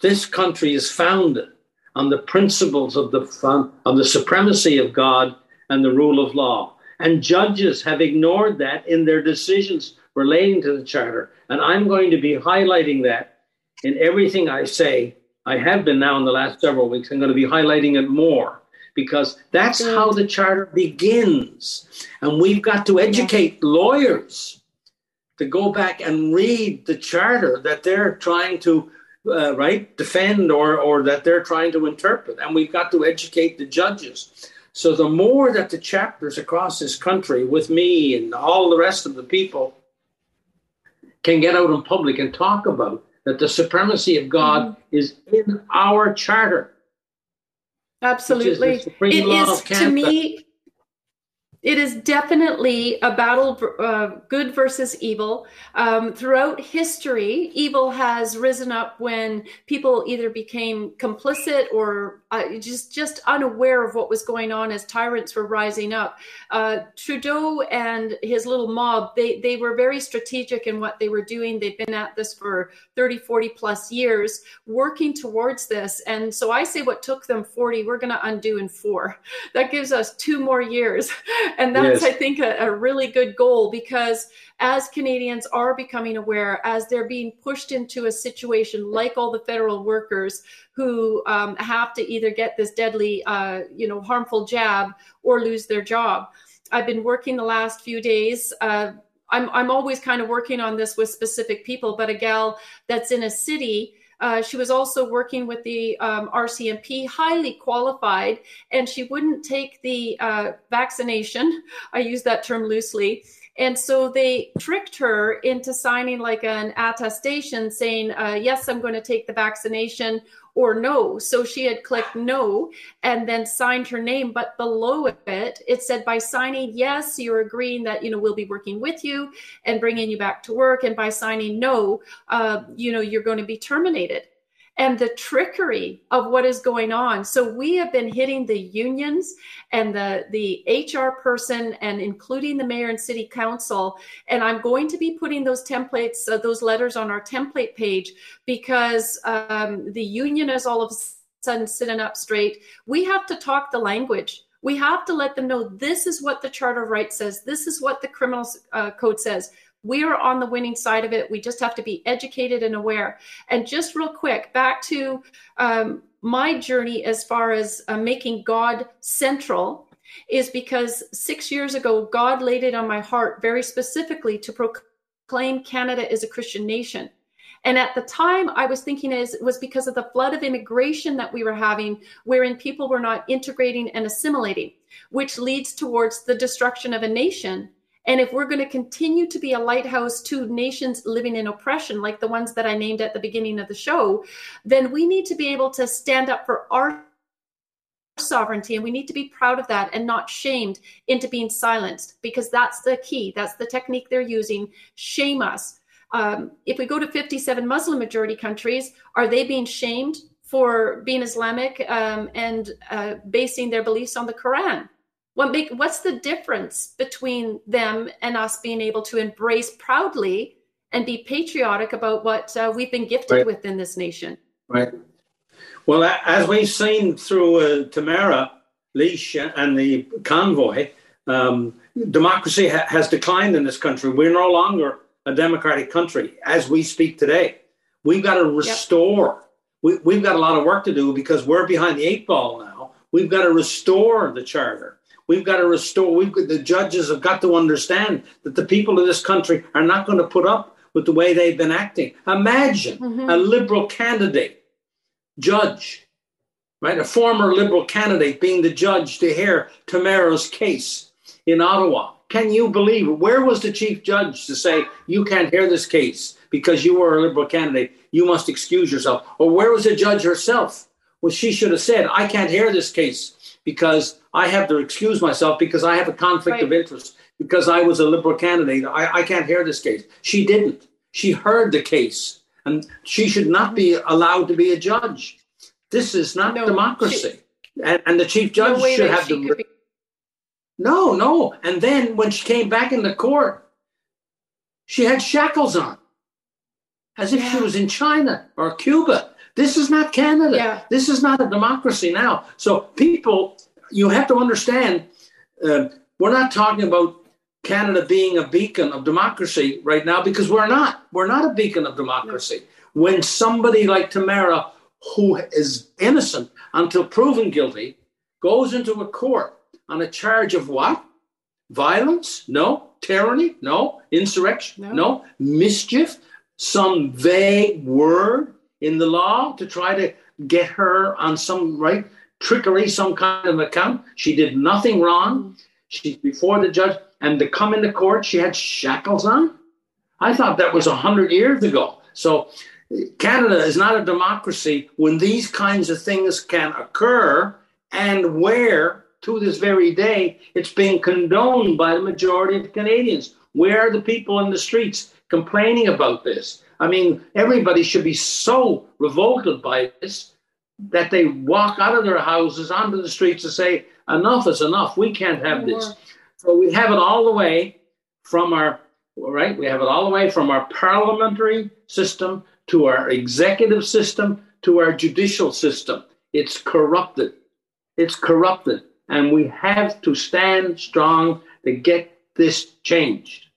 this country is founded on the principles of the, of the supremacy of God and the rule of law. And judges have ignored that in their decisions relating to the charter. And I'm going to be highlighting that in everything I say I have been now in the last several weeks. I'm going to be highlighting it more because that's mm. how the charter begins. And we've got to educate yeah. lawyers to go back and read the charter that they're trying to uh, right defend or or that they're trying to interpret and we've got to educate the judges so the more that the chapters across this country with me and all the rest of the people can get out in public and talk about that the supremacy of God mm-hmm. is in our charter. Absolutely. Is it is to me it is definitely a battle uh, good versus evil um, throughout history evil has risen up when people either became complicit or uh, just just unaware of what was going on as tyrants were rising up. Uh, trudeau and his little mob they they were very strategic in what they were doing. They've been at this for 30 40 plus years working towards this. And so i say what took them 40 we're going to undo in four. That gives us two more years. And that's yes. i think a, a, really good goal because as canadians are becoming aware as they're being pushed into a situation like all the federal workers who um, have to either get this deadly uh, you know harmful jab or lose their job i've been working the last few days uh, I'm, I'm always kind of working on this with specific people but a gal that's in a city uh, she was also working with the um, RCMP, highly qualified, and she wouldn't take the uh, vaccination. I use that term loosely. And so they tricked her into signing like an attestation saying, uh, Yes, I'm going to take the vaccination or no. So she had clicked no and then signed her name. But below it, it said by signing yes, you're agreeing that, you know, we'll be working with you and bringing you back to work. And by signing no, uh, you know, you're going to be terminated. And the trickery of what is going on. So we have been hitting the unions and the, the HR person and including the mayor and city council. And I'm going to be putting those templates, uh, those letters on our template page because um, the union is all of a sudden sitting up straight. We have to talk the language. We have to let them know this is what the Charter of Rights says. This is what the criminal uh, code says we are on the winning side of it. We just have to be educated and aware. And just real quick, back to um, my journey as far as uh, making God central is because six years ago, God laid it on my heart very specifically to proclaim Canada is a Christian nation. And at the time, I was thinking is was because of the flood of immigration that we were having, wherein people were not integrating and assimilating, which leads towards the destruction of a nation and if we're going to continue to be a lighthouse to nations living in oppression, like the ones that I named at the beginning of the show, then we need to be able to stand up for our sovereignty and we need to be proud of that and not shamed into being silenced because that's the key. That's the technique they're using. Shame us. Um, if we go to 57 Muslim majority countries, are they being shamed for being Islamic um, and uh, basing their beliefs on the Quran? What make what's the difference between them and us being able to embrace proudly and be patriotic about what uh, we've been gifted right. with in this nation? Right. Well, as we've seen through uh, Tamara Lich and the convoy, um, democracy ha- has declined in this country. We're no longer a democratic country as we speak today. We've got to restore. Yep. We, have got a lot of work to do because we're behind the eight ball now. We've got to restore the charter. We've got to restore. We've the judges have got to understand that the people of this country are not going to put up with the way they've been acting. Imagine mm-hmm. a liberal candidate, judge, right? A former liberal candidate being the judge to hear Tamara's case in Ottawa. Can you believe it? Where was the chief judge to say, you can't hear this case because you were a liberal candidate? You must excuse yourself. Or where was the judge herself? Well, she should have said, I can't hear this case because I have to excuse myself because I have a conflict right. of interest because I was a liberal candidate. I, I can't hear this case. She didn't. She heard the case, and she should not be allowed to be a judge. This is not no, democracy. She, and, and, the chief judge no should have to. Be... No, no. And then when she came back in the court, she had shackles on, as if yeah. she was in China or Cuba. This is not Canada. Yeah. This is not a democracy now. So people you have to understand uh, we're not talking about Canada being a beacon of democracy right now because we're not. We're not a beacon of democracy. No. When somebody like Tamara, who is innocent until proven guilty, goes into a court on a charge of what? Violence? No. Tyranny? No. Insurrection? No. no. Mischief? Some vague word in the law to try to get her on some right trickery, some kind of account. She did nothing wrong. She's before the judge, and to come into court, she had shackles on. I thought that was a hundred years ago. So Canada is not a democracy when these kinds of things can occur, and where to this very day it's being condoned by the majority of Canadians. Where are the people in the streets complaining about this? I mean, everybody should be so revolted by this that they walk out of their houses onto the streets to say, enough is enough. We can't have this. So we have it all the way from our, right? We have it all the way from our parliamentary system to our executive system to our judicial system. It's corrupted. It's corrupted. And we have to stand strong to get this changed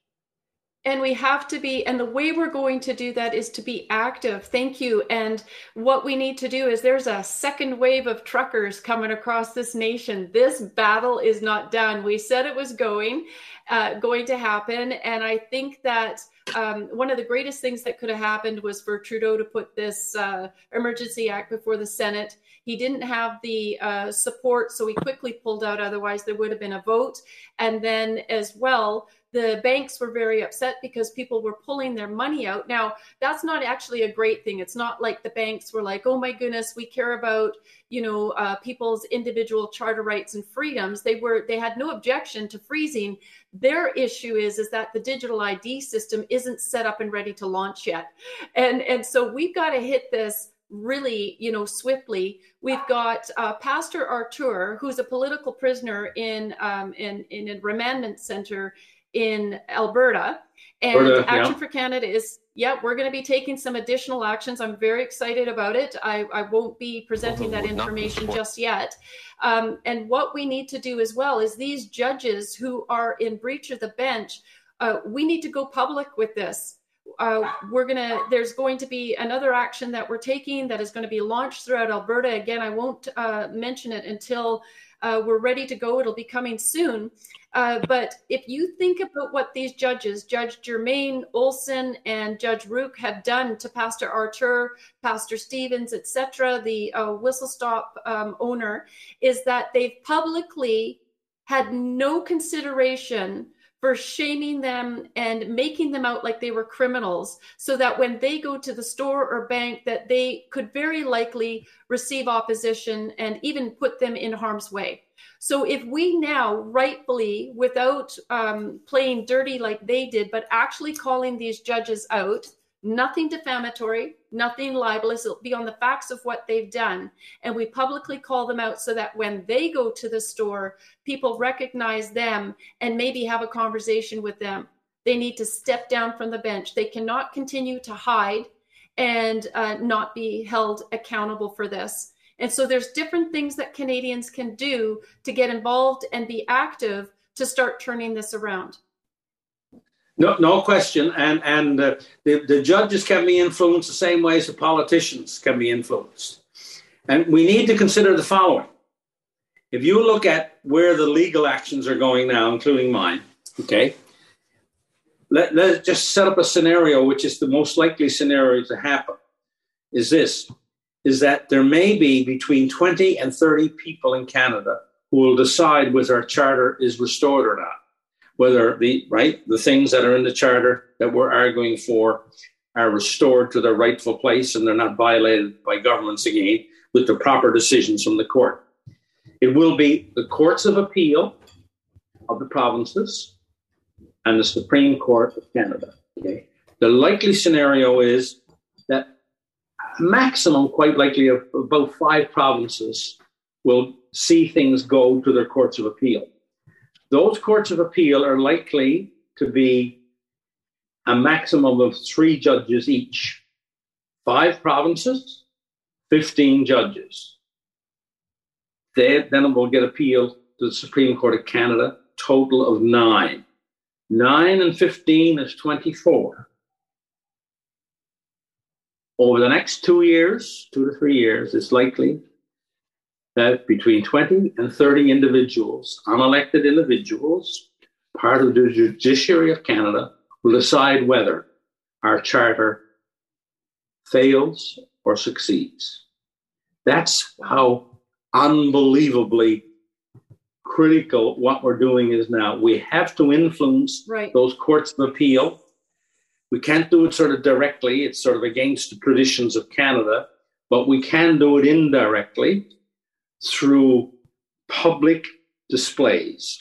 and we have to be and the way we're going to do that is to be active. Thank you. And what we need to do is there's a second wave of truckers coming across this nation. This battle is not done. We said it was going uh, going to happen. And i think that um, one of the greatest things that could have happened was for trudeau to put this uh, emergency act before the senate he didn't have the uh, support so he quickly pulled out otherwise there would have been a vote and then as well the banks were very upset because people were pulling their money out. Now, that's not actually a great thing. It's not like the banks were like, "Oh my goodness, we care about you know uh, people's individual charter rights and freedoms." They were they had no objection to freezing. Their issue is is that the digital ID system isn't set up and ready to launch yet, and and so we've got to hit this really, you know, swiftly. We've got uh, Pastor Artur, who's a political prisoner in um, in in a remandment center in Alberta, and Alberta, Action yeah. for Canada is yeah, we're going to be taking some additional actions. I'm very excited about it. I, I won't be presenting that information just yet. Um, and what we need to do as well is these judges who are in breach of the bench, uh, we need to go public with this. Uh, we're gonna there's going to be another action that we're taking that is going to be launched throughout alberta again i won't uh, mention it until uh, we're ready to go it'll be coming soon uh, but if you think about what these judges, Judge Germain Olson and Judge Rook, have done to Pastor Artur, Pastor Stephens, etc., the uh, whistle stop um, owner, is that they've publicly had no consideration for shaming them and making them out like they were criminals so that when they go to the store or bank that they could very likely receive opposition and even put them in harm's way. So if we now rightfully without um, playing dirty like they did but actually calling these judges out nothing defamatory, nothing libelous. It'll be on the facts of what they've done. And we publicly call them out so that when they go to the store, people recognize them and maybe have a conversation with them. They need to step down from the bench. They cannot continue to hide and uh, not be held accountable for this. And so there's different things that Canadians can do to get involved and be active to start turning this around. No, no question. And and uh, the the judges can be influenced the same way as the politicians can be influenced. And we need to consider the following: if you look at where the legal actions are going now, including mine, okay. Let, let's just set up a scenario, which is the most likely scenario to happen. Is this? Is that there may be between 20 and 30 people in Canada who will decide whether our charter is restored or not whether the right the things that are in the charter that we're arguing for are restored to their rightful place and they're not violated by governments again with the proper decisions from the court. It will be the courts of appeal of the provinces and the Supreme Court of Canada. Okay. The likely scenario is that maximum, quite likely, of about five provinces will see things go to their courts of appeal. Those courts of appeal are likely to be a maximum of three judges each. Five provinces, 15 judges. They then it will get appealed to the Supreme Court of Canada, total of nine. Nine and 15 is 24. Over the next two years, two to three years, it's likely that between 20 and 30 individuals, unelected individuals, part of the judiciary of Canada, will decide whether our charter fails or succeeds. That's how unbelievably critical what we're doing is now. We have to influence right. those courts of appeal. We can't do it sort of directly, it's sort of against the traditions of Canada, but we can do it indirectly through public displays.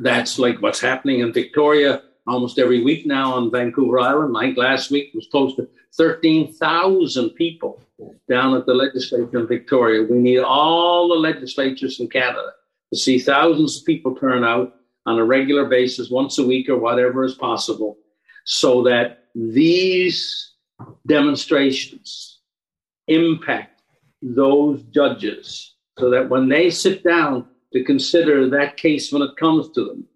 That's like what's happening in Victoria almost every week now on Vancouver Island. Like last week was close to 13,000 people down at the legislature in Victoria. We need all the legislatures in Canada to see thousands of people turn out on a regular basis, once a week or whatever is possible, so that these demonstrations impact those judges so that when they sit down to consider that case when it comes to them,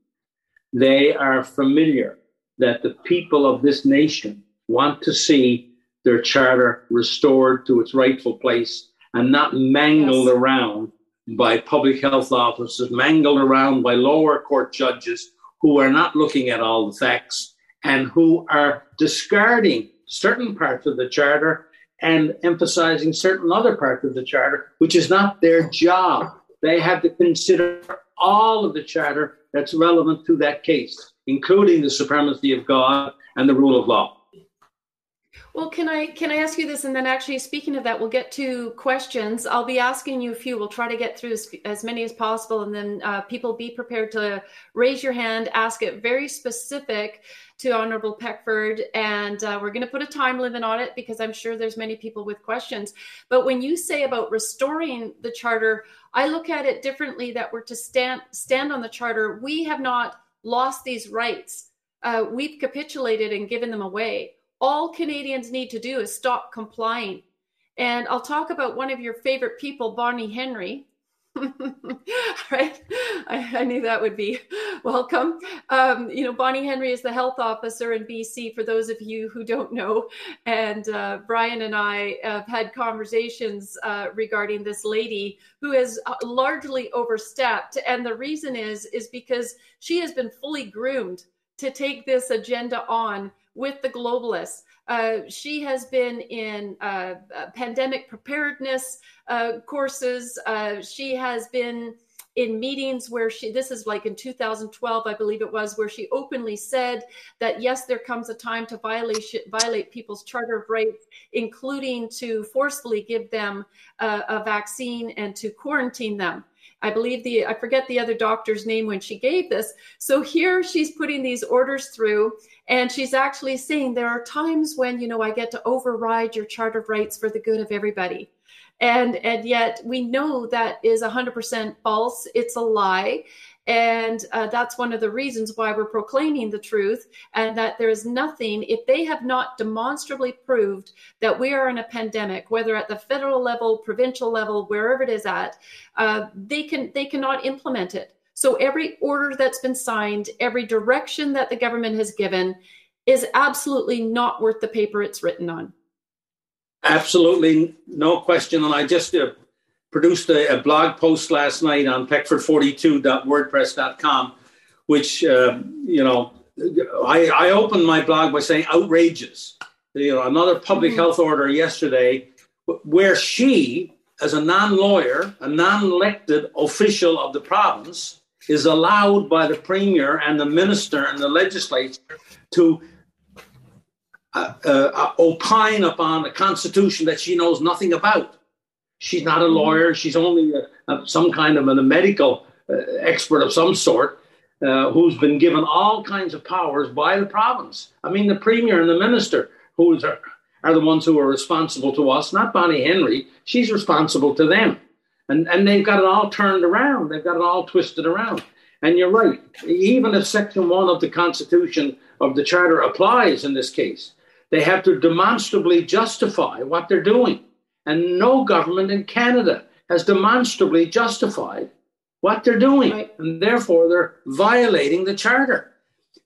they are familiar that the people of this nation want to see their charter restored to its rightful place and not mangled yes. around by public health officers, mangled around by lower court judges who are not looking at all the facts and who are discarding certain parts of the charter and emphasizing certain other parts of the charter, which is not their job. They have to consider all of the charter that's relevant to that case, including the supremacy of God and the rule of law. Well, can I can I ask you this, and then actually speaking of that, we'll get to questions. I'll be asking you a few. We'll try to get through as, as many as possible, and then uh, people be prepared to raise your hand, ask it very specific to Honorable Peckford, and uh, we're going to put a time limit on it because I'm sure there's many people with questions. But when you say about restoring the charter, I look at it differently. That we're to stand stand on the charter. We have not lost these rights. Uh, we've capitulated and given them away all Canadians need to do is stop complying. And I'll talk about one of your favorite people, Bonnie Henry. right? I, I, knew that would be welcome. Um, you know, Bonnie Henry is the health officer in BC, for those of you who don't know. And uh, Brian and I have had conversations uh, regarding this lady who has uh, largely overstepped. And the reason is, is because she has been fully groomed to take this agenda on with the globalists. Uh, she has been in uh, uh, pandemic preparedness uh, courses. Uh, she has been in meetings where she, this is like in 2012, I believe it was, where she openly said that yes, there comes a time to violate, violate people's charter of rights, including to forcefully give them a vaccine and to quarantine them. I believe the, I forget the other doctor's name when she gave this. So here she's putting these orders through and she's actually saying there are times when, you know, I get to override your charter of rights for the good of everybody. And, and yet we know that is 100% false. It's a lie. And uh, that's one of the reasons why we're proclaiming the truth and that there is nothing, if they have not demonstrably proved that we are in a pandemic, whether at the federal level, provincial level, wherever it is at, uh, they can they cannot implement it. So every order that's been signed, every direction that the government has given is absolutely not worth the paper it's written on. Absolutely, no question. And I just uh, produced a, a, blog post last night on peckford42.wordpress.com, which, uh, you know, I, I opened my blog by saying outrageous. You know, another public mm-hmm. health order yesterday where she, as a non lawyer, a non elected official of the province, is allowed by the premier and the minister and the legislature to uh, uh, opine upon a constitution that she knows nothing about. She's not a lawyer. She's only a, a, some kind of a medical uh, expert of some sort uh, who's been given all kinds of powers by the province. I mean, the premier and the minister, who are, are the ones who are responsible to us, not Bonnie Henry. She's responsible to them. And, and they've got it all turned around. They've got it all twisted around. And you're right. Even if Section 1 of the Constitution of the Charter applies in this case, they have to demonstrably justify what they're doing. And no government in Canada has demonstrably justified what they're doing. Right. And therefore, they're violating the Charter.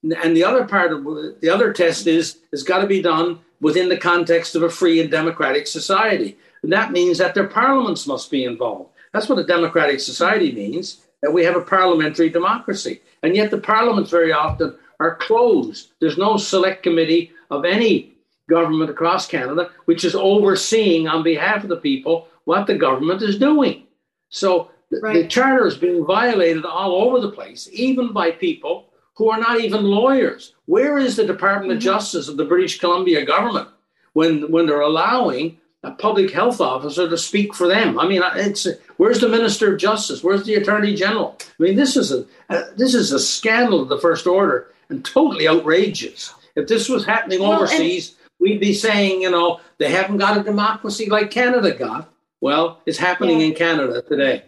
And the other part of the other test is has got to be done within the context of a free and democratic society. And that means that their parliaments must be involved. That's what a democratic society means, that we have a parliamentary democracy. And yet the parliaments very often are closed. There's no select committee of any government across Canada which is overseeing on behalf of the people what the government is doing. So right. the charter is being violated all over the place, even by people who are not even lawyers. Where is the Department mm-hmm. of Justice of the British Columbia government when, when they're allowing a public health officer to speak for them. I mean, it's where's the Minister of Justice? Where's the Attorney General? I mean, this is a, a this is a scandal of the first order and totally outrageous. If this was happening well, overseas, we'd be saying, you know, they haven't got a democracy like Canada got. Well, it's happening yeah. in Canada today.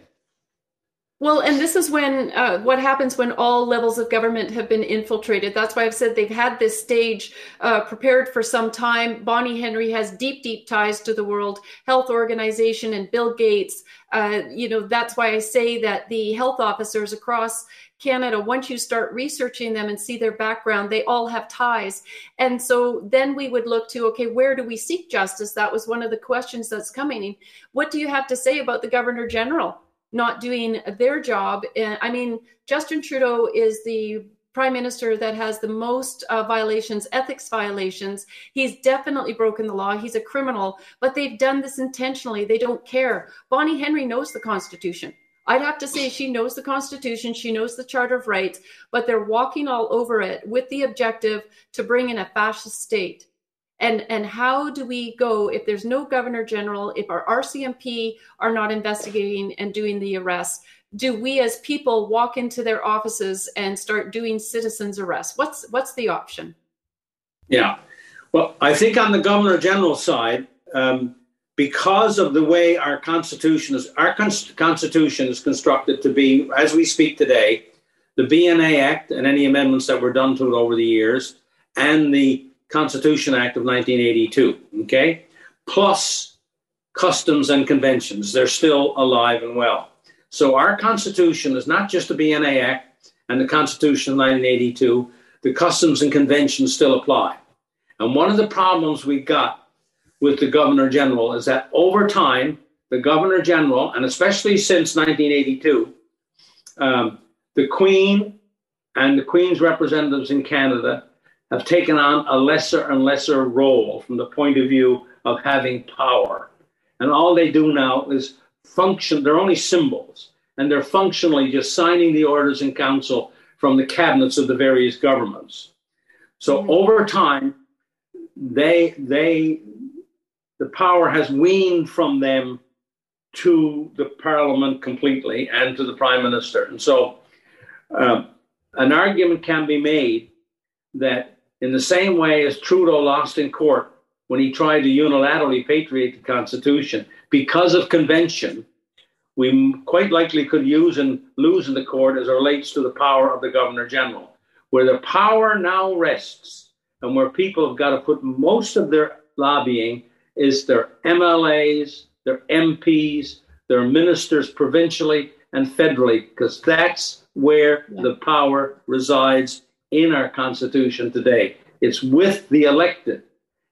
Well, and this is when uh, what happens when all levels of government have been infiltrated. That's why I've said they've had this stage uh, prepared for some time. Bonnie Henry has deep, deep ties to the World Health Organization and Bill Gates. Uh, you know, that's why I say that the health officers across Canada, once you start researching them and see their background, they all have ties. And so then we would look to, okay, where do we seek justice? That was one of the questions that's coming. What do you have to say about the Governor General? not doing their job. I mean, Justin Trudeau is the prime minister that has the most uh, violations, ethics violations. He's definitely broken the law. He's a criminal, but they've done this intentionally. They don't care. Bonnie Henry knows the Constitution. I'd have to say she knows the Constitution, she knows the Charter of Rights, but they're walking all over it with the objective to bring in a fascist state. and and how do we go if there's no governor general if our rcmp are not investigating and doing the arrests do we as people walk into their offices and start doing citizens arrests? What's what's the option? Yeah. Well i think on the governor general side um, because of the way our constitution is our constitution is constructed to be as we speak today the bna act and any amendments that were done to it over the years and the Constitution Act of 1982, okay? Plus customs and conventions. They're still alive and well. So our Constitution is not just the BNA Act and the Constitution of 1982, the customs and conventions still apply. And one of the problems we got with the Governor General is that over time, the Governor General, and especially since 1982, um, the Queen and the Queen's representatives in Canada have taken on a lesser and lesser role from the point of view of having power. And all they do now is function, they're only symbols, and they're functionally just signing the orders in council from the cabinets of the various governments. So mm-hmm. over time, they they the power has weaned from them to the parliament completely and to the prime minister. And so uh, an argument can be made that in the same way as Trudeau lost in court when he tried to unilaterally patriate the Constitution because of convention, we quite likely could use and lose in the court as it relates to the power of the Governor General. Where the power now rests and where people have got to put most of their lobbying is their MLAs, their MPs, their ministers provincially and federally, because that's where yeah. the power resides in our Constitution today. It's with the elected,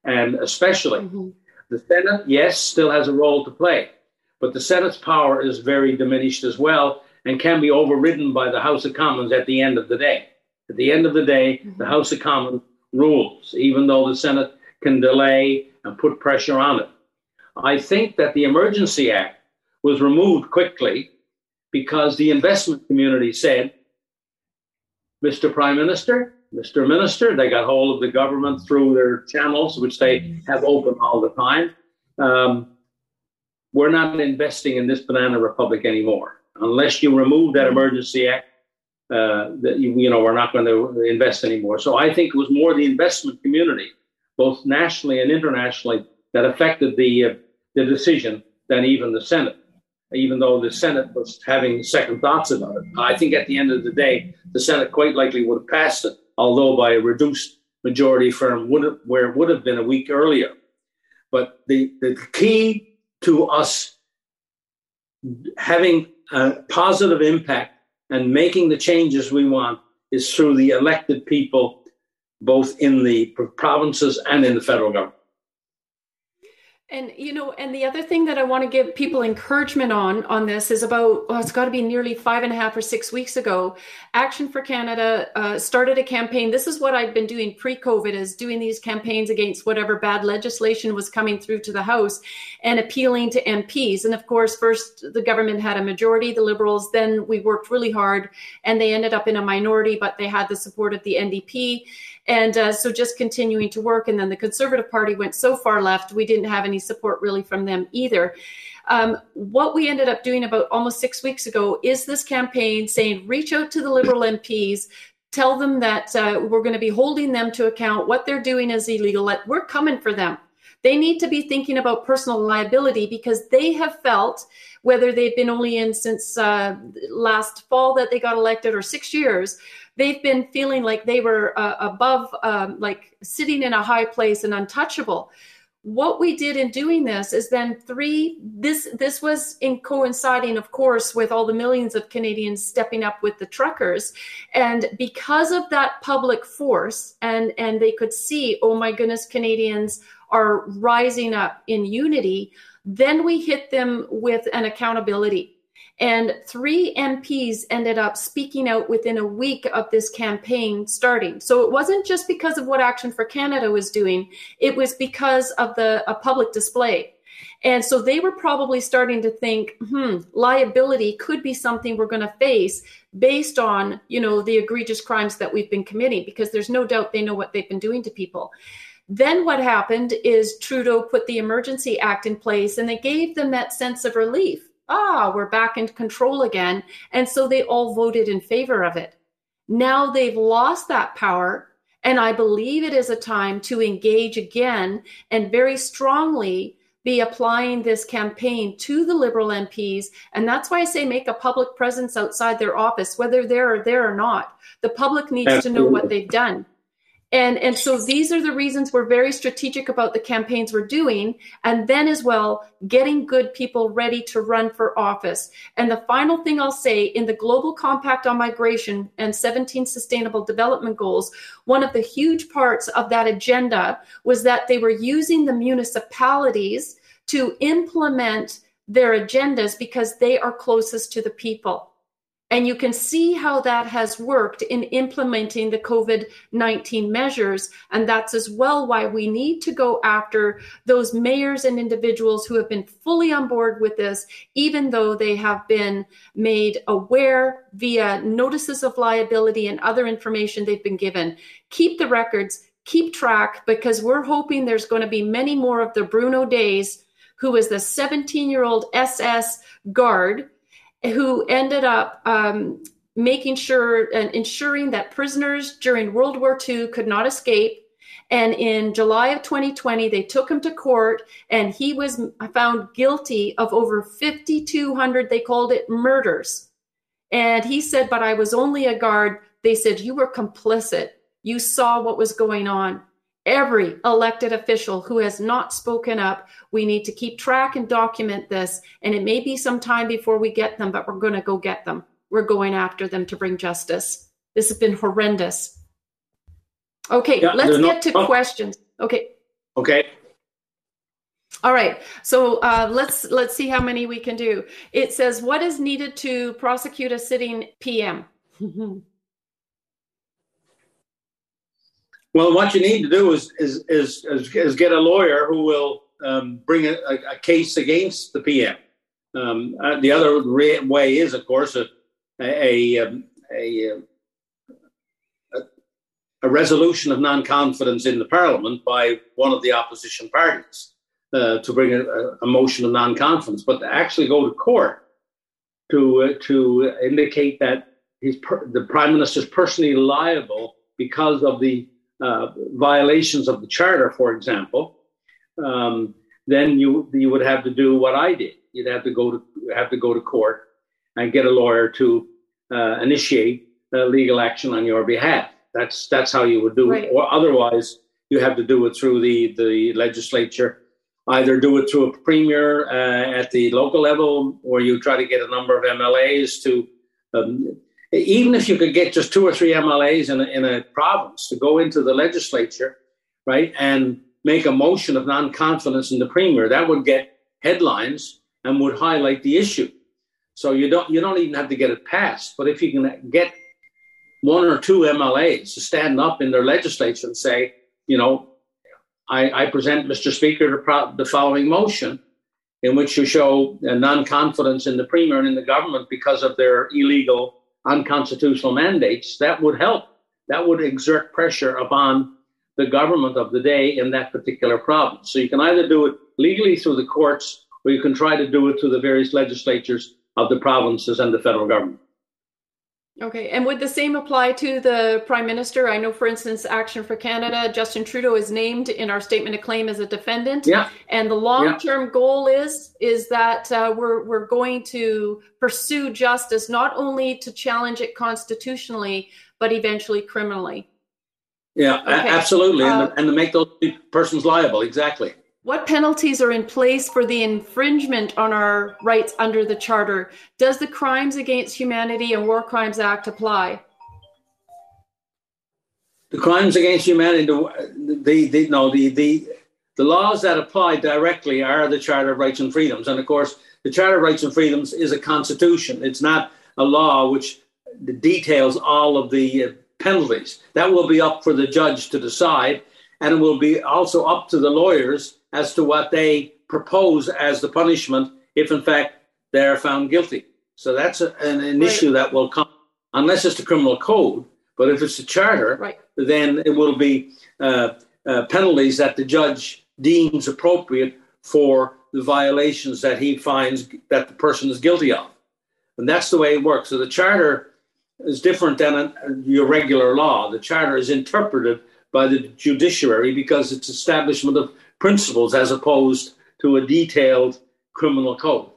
and especially mm-hmm. the Senate, yes, still has a role to play, but the Senate's power is very diminished as well and can be overridden by the House of Commons at the end of the day. At the end of the day, mm-hmm. the House of Commons rules, even though the Senate can delay and put pressure on it. I think that the Emergency Act was removed quickly because the investment community said Mr. Prime Minister, Mr. Minister. They got hold of the government through their channels, which they have open all the time. Um, we're not investing in this banana republic anymore unless you remove that emergency act. Uh, that you, you know we're not going to invest anymore. So I think it was more the investment community, both nationally and internationally, that affected the uh, the decision than even the Senate even though the Senate was having second thoughts about it. I think at the end of the day, the Senate quite likely would have passed it, although by a reduced majority firm would have, where it would have been a week earlier. But the, the key to us having a positive impact and making the changes we want is through the elected people, both in the provinces and in the federal government. And you know, and the other thing that I want to give people encouragement on on this is about oh, it's got to be nearly five and a half or six weeks ago. Action for Canada uh, started a campaign. This is what I'd been doing pre-COVID, is doing these campaigns against whatever bad legislation was coming through to the House, and appealing to MPs. And of course, first the government had a majority, the Liberals. Then we worked really hard, and they ended up in a minority, but they had the support of the NDP and uh, so just continuing to work. And then the Conservative Party went so far left, we didn't have any support really from them either. Um, what we ended up doing about almost six weeks ago is this campaign saying, reach out to the Liberal MPs, tell them that uh, we're going to be holding them to account. What they're doing is illegal. We're coming for them. They need to be thinking about personal liability because they have felt, whether they've been only in since uh, last fall that they got elected or six years, they've been feeling like they were uh, above, um, like sitting in a high place and untouchable. What we did in doing this is then three. This this was in coinciding, of course, with all the millions of Canadians stepping up with the truckers, and because of that public force, and and they could see, oh my goodness, Canadians are rising up in unity. Then we hit them with an accountability and three MPs ended up speaking out within a week of this campaign starting. So it wasn't just because of what Action for Canada was doing, it was because of the a public display. And so they were probably starting to think, hmm, liability could be something we're going to face based on, you know, the egregious crimes that we've been committing, because there's no doubt they know what they've been doing to people. Then what happened is Trudeau put the Emergency Act in place and they gave them that sense of relief. Ah, we're back in control again. And so they all voted in favor of it. Now they've lost that power. And I believe it is a time to engage again and very strongly be applying this campaign to the Liberal MPs. And that's why I say make a public presence outside their office, whether they're there or not. The public needs Absolutely. to know what they've done. And, and so these are the reasons we're very strategic about the campaigns we're doing. And then as well, getting good people ready to run for office. And the final thing I'll say in the Global Compact on Migration and 17 Sustainable Development Goals, one of the huge parts of that agenda was that they were using the municipalities to implement their agendas because they are closest to the people. And you can see how that has worked in implementing the COVID 19 measures. And that's as well why we need to go after those mayors and individuals who have been fully on board with this, even though they have been made aware via notices of liability and other information they've been given. Keep the records, keep track, because we're hoping there's going to be many more of the Bruno Deys, who is the 17 year old SS guard who ended up um, making sure and ensuring that prisoners during World War II could not escape. And in July of 2020, they took him to court and he was found guilty of over 5,200, they called it murders. And he said, But I was only a guard. They said, You were complicit. You saw what was going on every elected official who has not spoken up. We need to keep track and document this. And it may be some time before we get them, but we're going to go get them. We're going after them to bring justice. This has been horrendous. Okay, yeah, let's get to questions. Okay. Okay. All right. So uh, let's let's see how many we can do. It says, "What is needed to prosecute a sitting PM?" Well, what you need to do is is is, is, is get a lawyer who will um, bring a, a, case against the PM. Um, uh, the other re- way is, of course, a a, a, a, a resolution of non-confidence in the Parliament by one of the opposition parties uh, to bring a, a, motion of non-confidence, but to actually go to court to uh, to indicate that he's per- the Prime Minister is personally liable because of the uh, violations of the charter, for example, um, then you you would have to do what I did. You'd have to go to have to go to court and get a lawyer to uh, initiate legal action on your behalf. That's that's how you would do right. it. Or otherwise, you have to do it through the the legislature. Either do it through a premier uh, at the local level, or you try to get a number of MLAs to um, even if you could get just two or three MLAs in a, in a province to go into the legislature, right, and make a motion of non-confidence in the premier, that would get headlines and would highlight the issue. So you don't you don't even have to get it passed. But if you can get one or two MLAs to stand up in their legislature and say, you know, I, I present, Mr. Speaker, the, pro- the following motion in which you show non-confidence in the premier and in the government because of their illegal unconstitutional mandates, that would help. That would exert pressure upon the government of the day in that particular province. So you can either do it legally through the courts or you can try to do it through the various legislatures of the provinces and the federal government. Okay, and would the same apply to the Prime Minister? I know, for instance, Action for Canada, Justin Trudeau is named in our statement of claim as a defendant. Yeah. And the long-term yeah. goal is is that uh, we're we're going to pursue justice not only to challenge it constitutionally, but eventually criminally. Yeah, okay. absolutely, uh, and, to, and to make those persons liable. Exactly. What penalties are in place for the infringement on our rights under the Charter? Does the Crimes Against Humanity and War Crimes Act apply? The crimes against humanity, the, the, the no, the, the, the laws that apply directly are the Charter of Rights and Freedoms. And of course, the Charter of Rights and Freedoms is a constitution. It's not a law which details all of the uh, penalties. That will be up for the judge to decide. And it will be also up to the lawyers as to what they propose as the punishment if, in fact, they are found guilty. So that's a, an, an right. issue that will come, unless it's the criminal code. But if it's the charter, right. then it will be uh, uh, penalties that the judge deems appropriate for the violations that he finds that the person is guilty of. And that's the way it works. So the charter is different than a, your regular law. The charter is interpreted by the judiciary because it's establishment of principles as opposed to a detailed criminal code.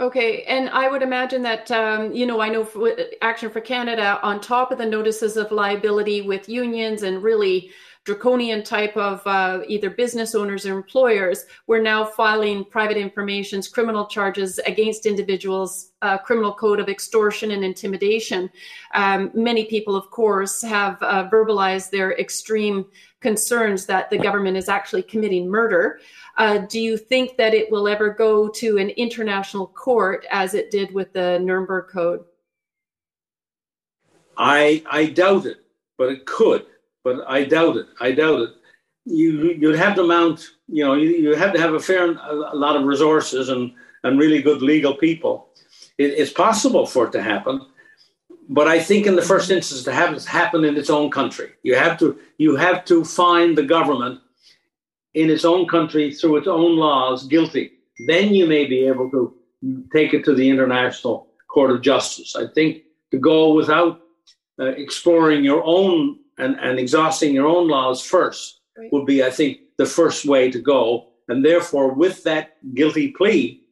Okay, and I would imagine that um, you know I know for, Action for Canada on top of the notices of liability with unions and really draconian type of uh, either business owners or employers, we're now filing private information's criminal charges against individuals, uh, criminal code of extortion and intimidation. Um, many people, of course, have uh, verbalized their extreme concerns that the government is actually committing murder. Uh, do you think that it will ever go to an international court as it did with the Nuremberg Code? I I doubt it, but it could but I doubt it. I doubt it. You you'd have to mount. You know, you, you have to have a fair a lot of resources and and really good legal people. It, it's possible for it to happen, but I think in the first instance to have it happen in its own country. You have to you have to find the government in its own country through its own laws guilty. Then you may be able to take it to the International Court of Justice. I think to go without uh, exploring your own and, and exhausting your own laws first right. would be, I think, the first way to go. And therefore, with that guilty plea,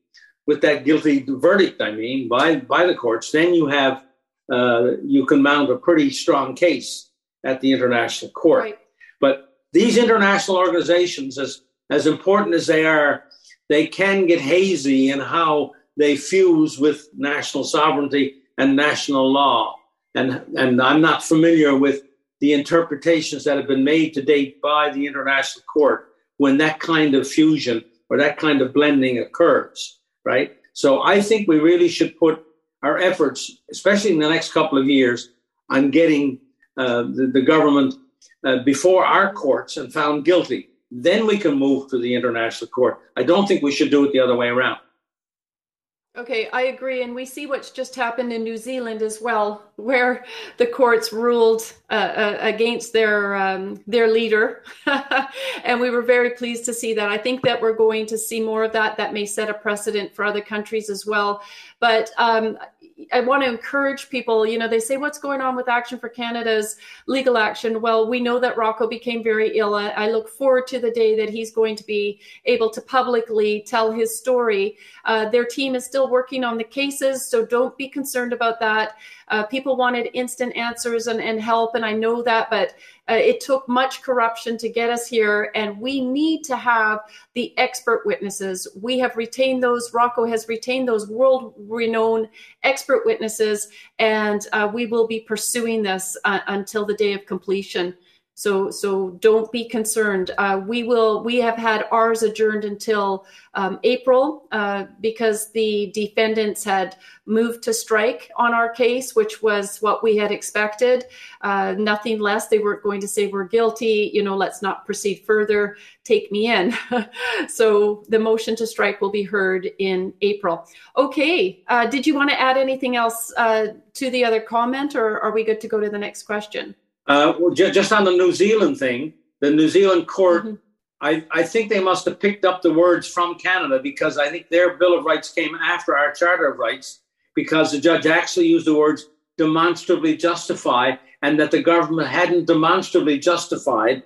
with that guilty verdict, I mean, by by the courts, then you have uh, you can mount a pretty strong case at the international court. Right. But these international organizations, as as important as they are, they can get hazy in how they fuse with national sovereignty and national law. And and I'm not familiar with the interpretations that have been made to date by the International Court when that kind of fusion or that kind of blending occurs, right? So I think we really should put our efforts, especially in the next couple of years, on getting uh, the, the, government uh, before our courts and found guilty. Then we can move to the international court. I don't think we should do it the other way around. Okay, I agree. And we see what's just happened in New Zealand as well, where the courts ruled uh, uh, against their um, their leader. and we were very pleased to see that. I think that we're going to see more of that. That may set a precedent for other countries as well. But um, I want to encourage people. You know, they say, "What's going on with Action for Canada's legal action?" Well, we know that Rocco became very ill. I, look forward to the day that he's going to be able to publicly tell his story. Uh, their team is still working on the cases, so don't be concerned about that. Uh, people wanted instant answers and, and help, and I know that, but uh, it took much corruption to get us here, and we need to have the expert witnesses. We have retained those. Rocco has retained those world renowned expert witnesses, and uh, we will be pursuing this uh, until the day of completion. So, so don't be concerned. Uh, we will. We have had ours adjourned until um, April uh, because the defendants had moved to strike on our case, which was what we had expected. Uh, nothing less. They weren't going to say we're guilty. You know, let's not proceed further. Take me in. so the motion to strike will be heard in April. Okay. Uh, did you want to add anything else uh, to the other comment, or are we good to go to the next question? Uh, well, ju- just on the New Zealand thing, the New Zealand court, mm-hmm. I, I think they must have picked up the words from Canada because I think their Bill of Rights came after our Charter of Rights because the judge actually used the words demonstrably justify and that the government hadn't demonstrably justified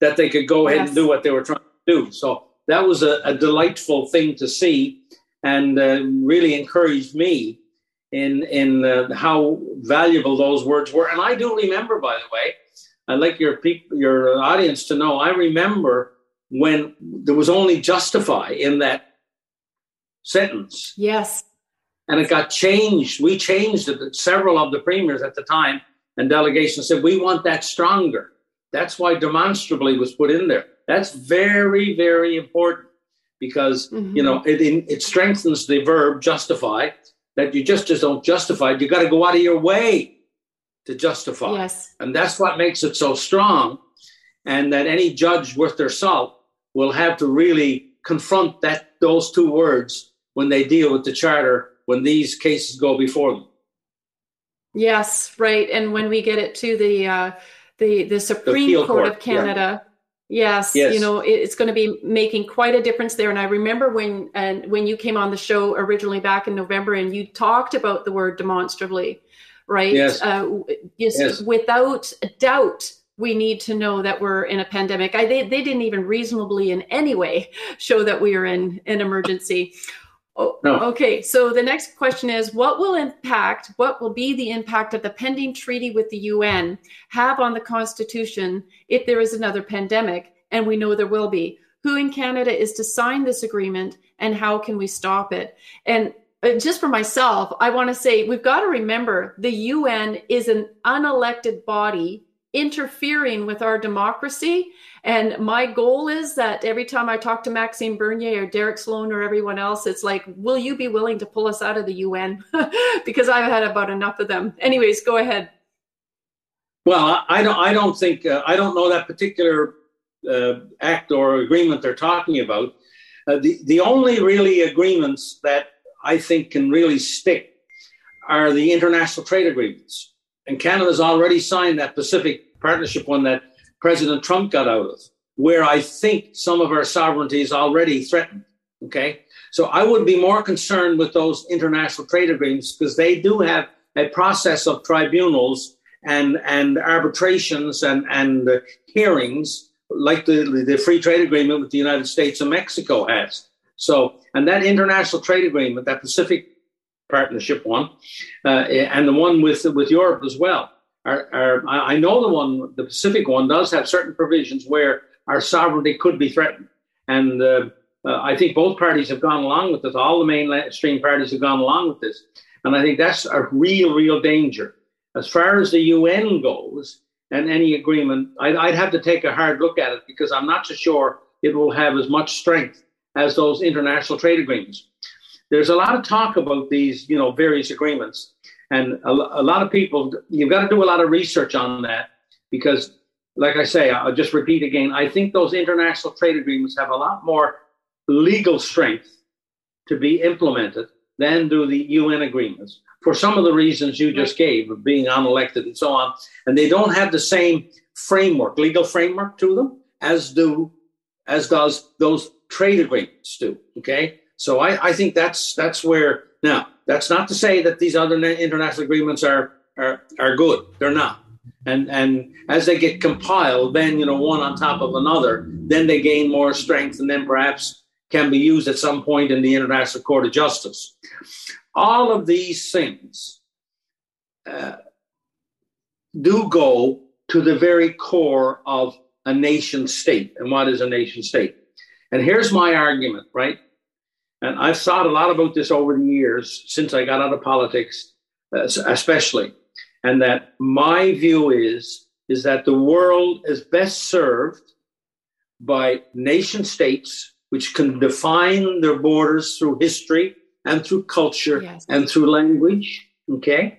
that they could go ahead yes. and do what they were trying to do. So that was a, a delightful thing to see and uh, really encouraged me in in uh, how valuable those words were. And I do remember, by the way, I'd like your people, your audience to know. I remember when there was only "justify" in that sentence. Yes. And it got changed. We changed it. Several of the premiers at the time and delegations said we want that stronger. That's why demonstrably was put in there. That's very, very important because mm-hmm. you know it, it strengthens the verb justify that you just, just don't justify. You got to go out of your way to justify. Yes. And that's what makes it so strong. And that any judge worth their salt will have to really confront that those two words when they deal with the charter when these cases go before them. Yes, right. And when we get it to the uh, the the Supreme the Court, Court, of Canada. Yeah. Yes, yes, you know it's going to be making quite a difference there. And I remember when and when you came on the show originally back in November, and you talked about the word demonstrably, right? Yes. Uh, yes. Without doubt, we need to know that we're in a pandemic. I, they, they didn't even reasonably in any way show that we are in an emergency. Oh, no. Okay, so the next question is what will impact, what will be the impact of the pending treaty with the UN have on the Constitution if there is another pandemic? And we know there will be. Who in Canada is to sign this agreement and how can we stop it? And uh, just for myself, I want to say we've got to remember the UN is an unelected body interfering with our democracy. And my goal is that every time I talk to Maxime Bernier or Derek Sloan or everyone else, it's like, will you be willing to pull us out of the UN? because I've had about enough of them. Anyways, go ahead. Well, I don't. I don't think. Uh, I don't know that particular uh, act or agreement they're talking about. Uh, the the only really agreements that I think can really stick are the international trade agreements and Canada's already signed that Pacific Partnership one that President Trump got out of, where I think some of our sovereignty is already threatened. Okay. So I would be more concerned with those international trade agreements because they do have a process of tribunals and, and arbitrations and, and hearings like the, the free trade agreement with the United States and Mexico has. So, and that international trade agreement, that Pacific partnership one, uh, and the one with with Europe as well. Are, are, I know the one, the Pacific one, does have certain provisions where our sovereignty could be threatened, and uh, uh, I think both parties have gone along with this. All the mainstream parties have gone along with this, and I think that's a real, real danger. As far as the UN goes, and any agreement, I'd, I'd have to take a hard look at it because I'm not so sure it will have as much strength as those international trade agreements there's a lot of talk about these, you know, various agreements, and a, a lot of people. You've got to do a lot of research on that because, like I say, I'll just repeat again. I think those international trade agreements have a lot more legal strength to be implemented than do the UN agreements for some of the reasons you just gave of being unelected and so on. And they don't have the same framework, legal framework to them as do as does those trade agreements do. Okay. So I, I think that's that's where now that's not to say that these other international agreements are are are good. They're not. And and as they get compiled, then you know one on top of another, then they gain more strength, and then perhaps can be used at some point in the International Court of Justice. All of these things uh, do go to the very core of a nation state. And what is a nation state? And here's my argument, right? And I've thought a lot about this over the years since I got out of politics, uh, especially. And that my view is, is that the world is best served by nation states, which can define their borders through history and through culture yes. and through language. Okay.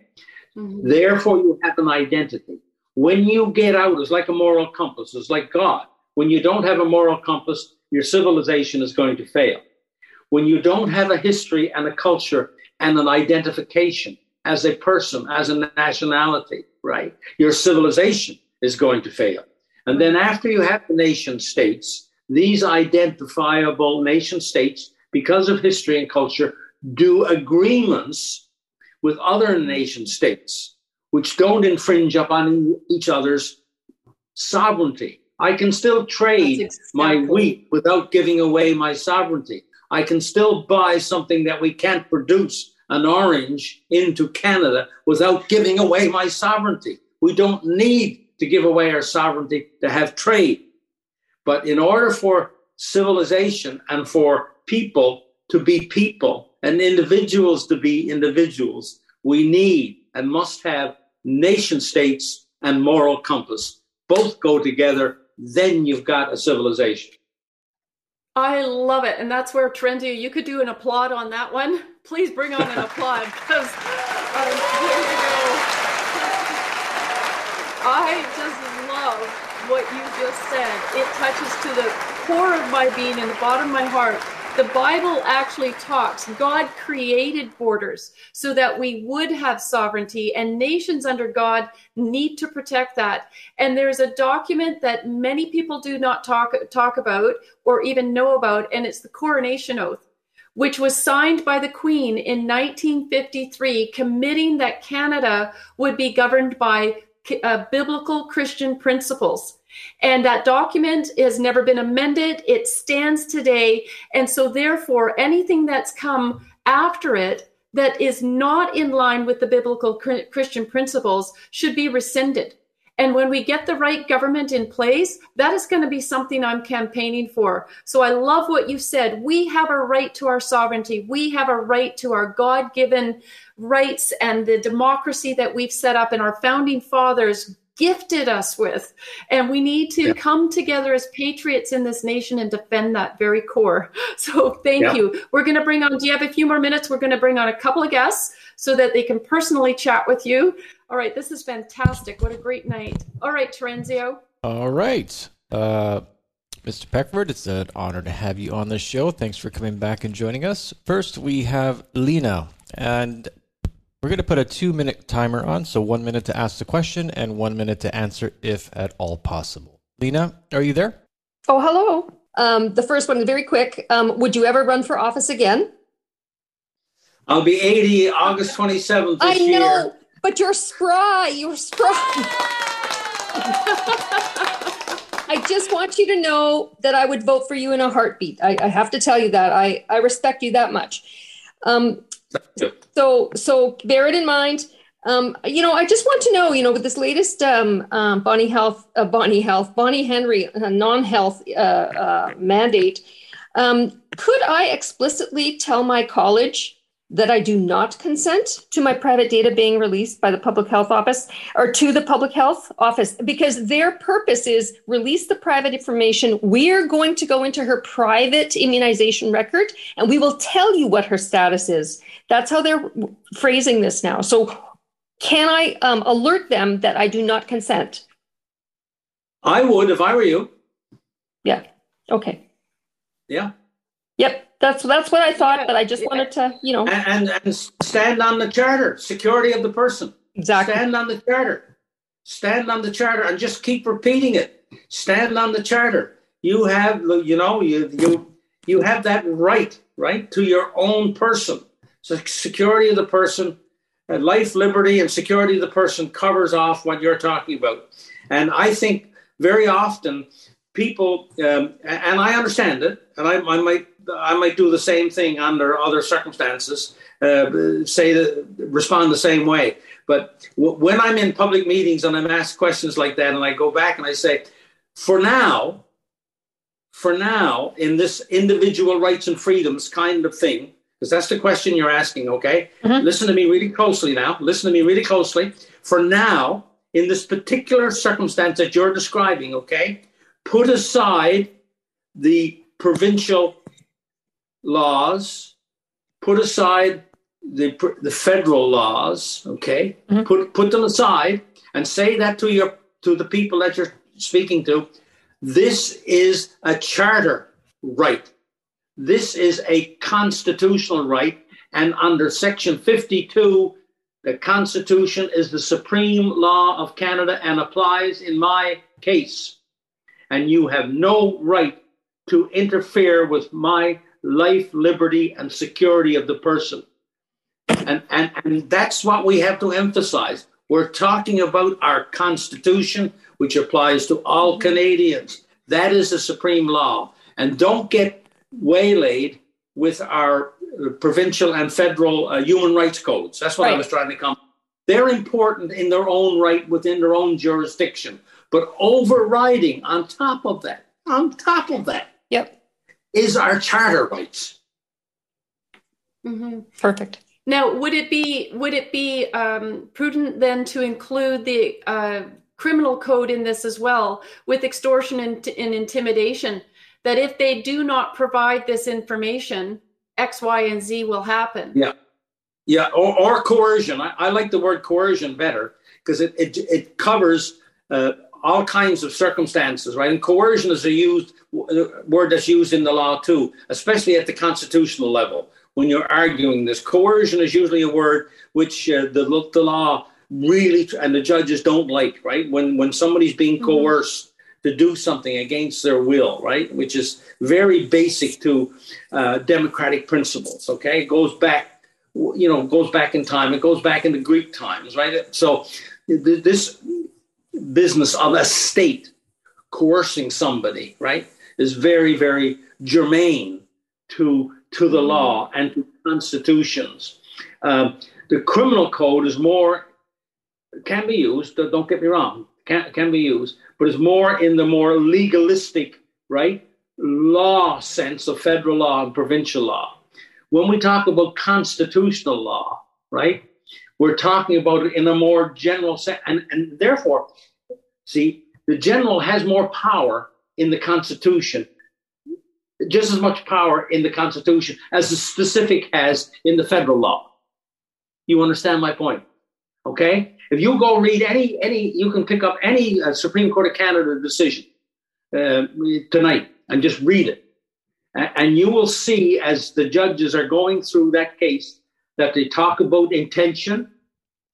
Mm-hmm. Therefore, you have an identity. When you get out, it's like a moral compass, it's like God. When you don't have a moral compass, your civilization is going to fail when you don't have a history and a culture and an identification as a person, as a nationality, right? Your civilization is going to fail. And then after you have the nation states, these identifiable nation states, because of history and culture, do agreements with other nation states, which don't infringe upon each other's sovereignty. I can still trade exactly. my wheat without giving away my sovereignty. I can still buy something that we can't produce, an orange, into Canada without giving away my sovereignty. We don't need to give away our sovereignty to have trade. But in order for civilization and for people to be people and individuals to be individuals, we need and must have nation states and moral compass. Both go together, then you've got a civilization. I love it. And that's where Trendy, you could do an applaud on that one. Please bring on an applaud because um, there you go. I just love what you just said. It touches to the core of my being and the bottom of my heart The Bible actually talks, God created borders so that we would have sovereignty, and nations under God need to protect that. And there's a document that many people do not talk, talk about or even know about, and it's the coronation oath which was signed by the Queen in 1953, committing that Canada would be governed by uh, biblical Christian principles. And that document has never been amended. It stands today. And so, therefore, anything that's come after it that is not in line with the biblical Christian principles should be rescinded. And when we get the right government in place, that is going to be something I'm campaigning for. So I love what you said. We have a right to our sovereignty. We have a right to our God given rights and the democracy that we've set up and our founding fathers gifted us with. And we need to yeah. come together as patriots in this nation and defend that very core. So thank yeah. you. We're going to bring on, do you have a few more minutes? We're going to bring on a couple of guests so that they can personally chat with you. All right, this is fantastic. What a great night. All right, Terenzio. All right. Uh, Mr. Peckford, it's an honor to have you on the show. Thanks for coming back and joining us. First, we have Lena, and we're going to put a two minute timer on, so one minute to ask the question and one minute to answer if at all possible. Lena, are you there? Oh, hello. Um, the first one, very quick. Um, would you ever run for office again? I'll be 80 August 27th I know, year. but you're spry. You're spry. I just want you to know that I would vote for you in a heartbeat. I, I have to tell you that. I, I respect you that much. Um, so so bear it in mind. Um, you know, I just want to know, you know, with this latest um, um, Bonnie Health, uh, Bonnie Health, Bonnie Henry uh, non-health uh, uh mandate, um, could I explicitly tell my college that I do not consent to my private data being released by the public health office or to the public health office because their purpose is release the private information. We're going to go into her private immunization record and we will tell you what her status is. That's how they're phrasing this now. So, can I um, alert them that I do not consent? I would if I were you. Yeah. Okay. Yeah. Yep. That's that's what I thought, but I just wanted to, you know, and, and, and stand on the charter, security of the person. Exactly. Stand on the charter. Stand on the charter, and just keep repeating it. Stand on the charter. You have, you know, you you you have that right, right, to your own person. So security of the person, uh, life, liberty, and security of the person covers off what you're talking about. And I think very often people, um, and I understand it, and I, I might I might do the same thing under other circumstances, uh, say the, respond the same way. But w- when I'm in public meetings and I'm asked questions like that, and I go back and I say, for now, for now, in this individual rights and freedoms kind of thing, because that's the question you're asking, okay? Mm-hmm. Listen to me really closely now. Listen to me really closely. For now, in this particular circumstance that you're describing, okay, put aside the provincial laws, put aside the, the federal laws, okay? Mm-hmm. Put, put them aside and say that to your to the people that you're speaking to. This is a charter right. This is a constitutional right. And under Section 52, the Constitution is the supreme law of Canada and applies in my case. And you have no right to interfere with my life, liberty, and security of the person. And, and, and that's what we have to emphasize. We're talking about our Constitution, which applies to all Canadians. That is the supreme law. And don't get waylaid with our provincial and federal uh, human rights codes. That's what right. I was trying to come. They're important in their own right within their own jurisdiction. But overriding on top of that, on top of that, is our charter rights. Mm-hmm. Perfect. Now, would it be would it be um, prudent then to include the uh, criminal code in this as well, with extortion and, and, intimidation? That if they do not provide this information, X, Y, and Z will happen. Yeah, yeah, or, or coercion. I, I, like the word coercion better because it it, it covers uh, all kinds of circumstances, right? And coercion is a used word that's used in the law too, especially at the constitutional level. When you're arguing this, coercion is usually a word which uh, the the law really and the judges don't like, right? When when somebody's being mm-hmm. coerced to do something against their will, right? Which is very basic to uh, democratic principles. Okay, it goes back, you know, goes back in time. It goes back into Greek times, right? So this business of a state coercing somebody, right, is very, very germane to to the law and to constitutions. Um, the criminal code is more can be used. Don't get me wrong, can can be used, but it's more in the more legalistic, right, law sense of federal law and provincial law. When we talk about constitutional law, right, we're talking about it in a more general sense, and, and therefore, see, the general has more power in the Constitution, just as much power in the Constitution as the specific has in the federal law. You understand my point? Okay? If you go read any, any, you can pick up any uh, Supreme Court of Canada decision uh, tonight and just read it. And you will see as the judges are going through that case that they talk about intention.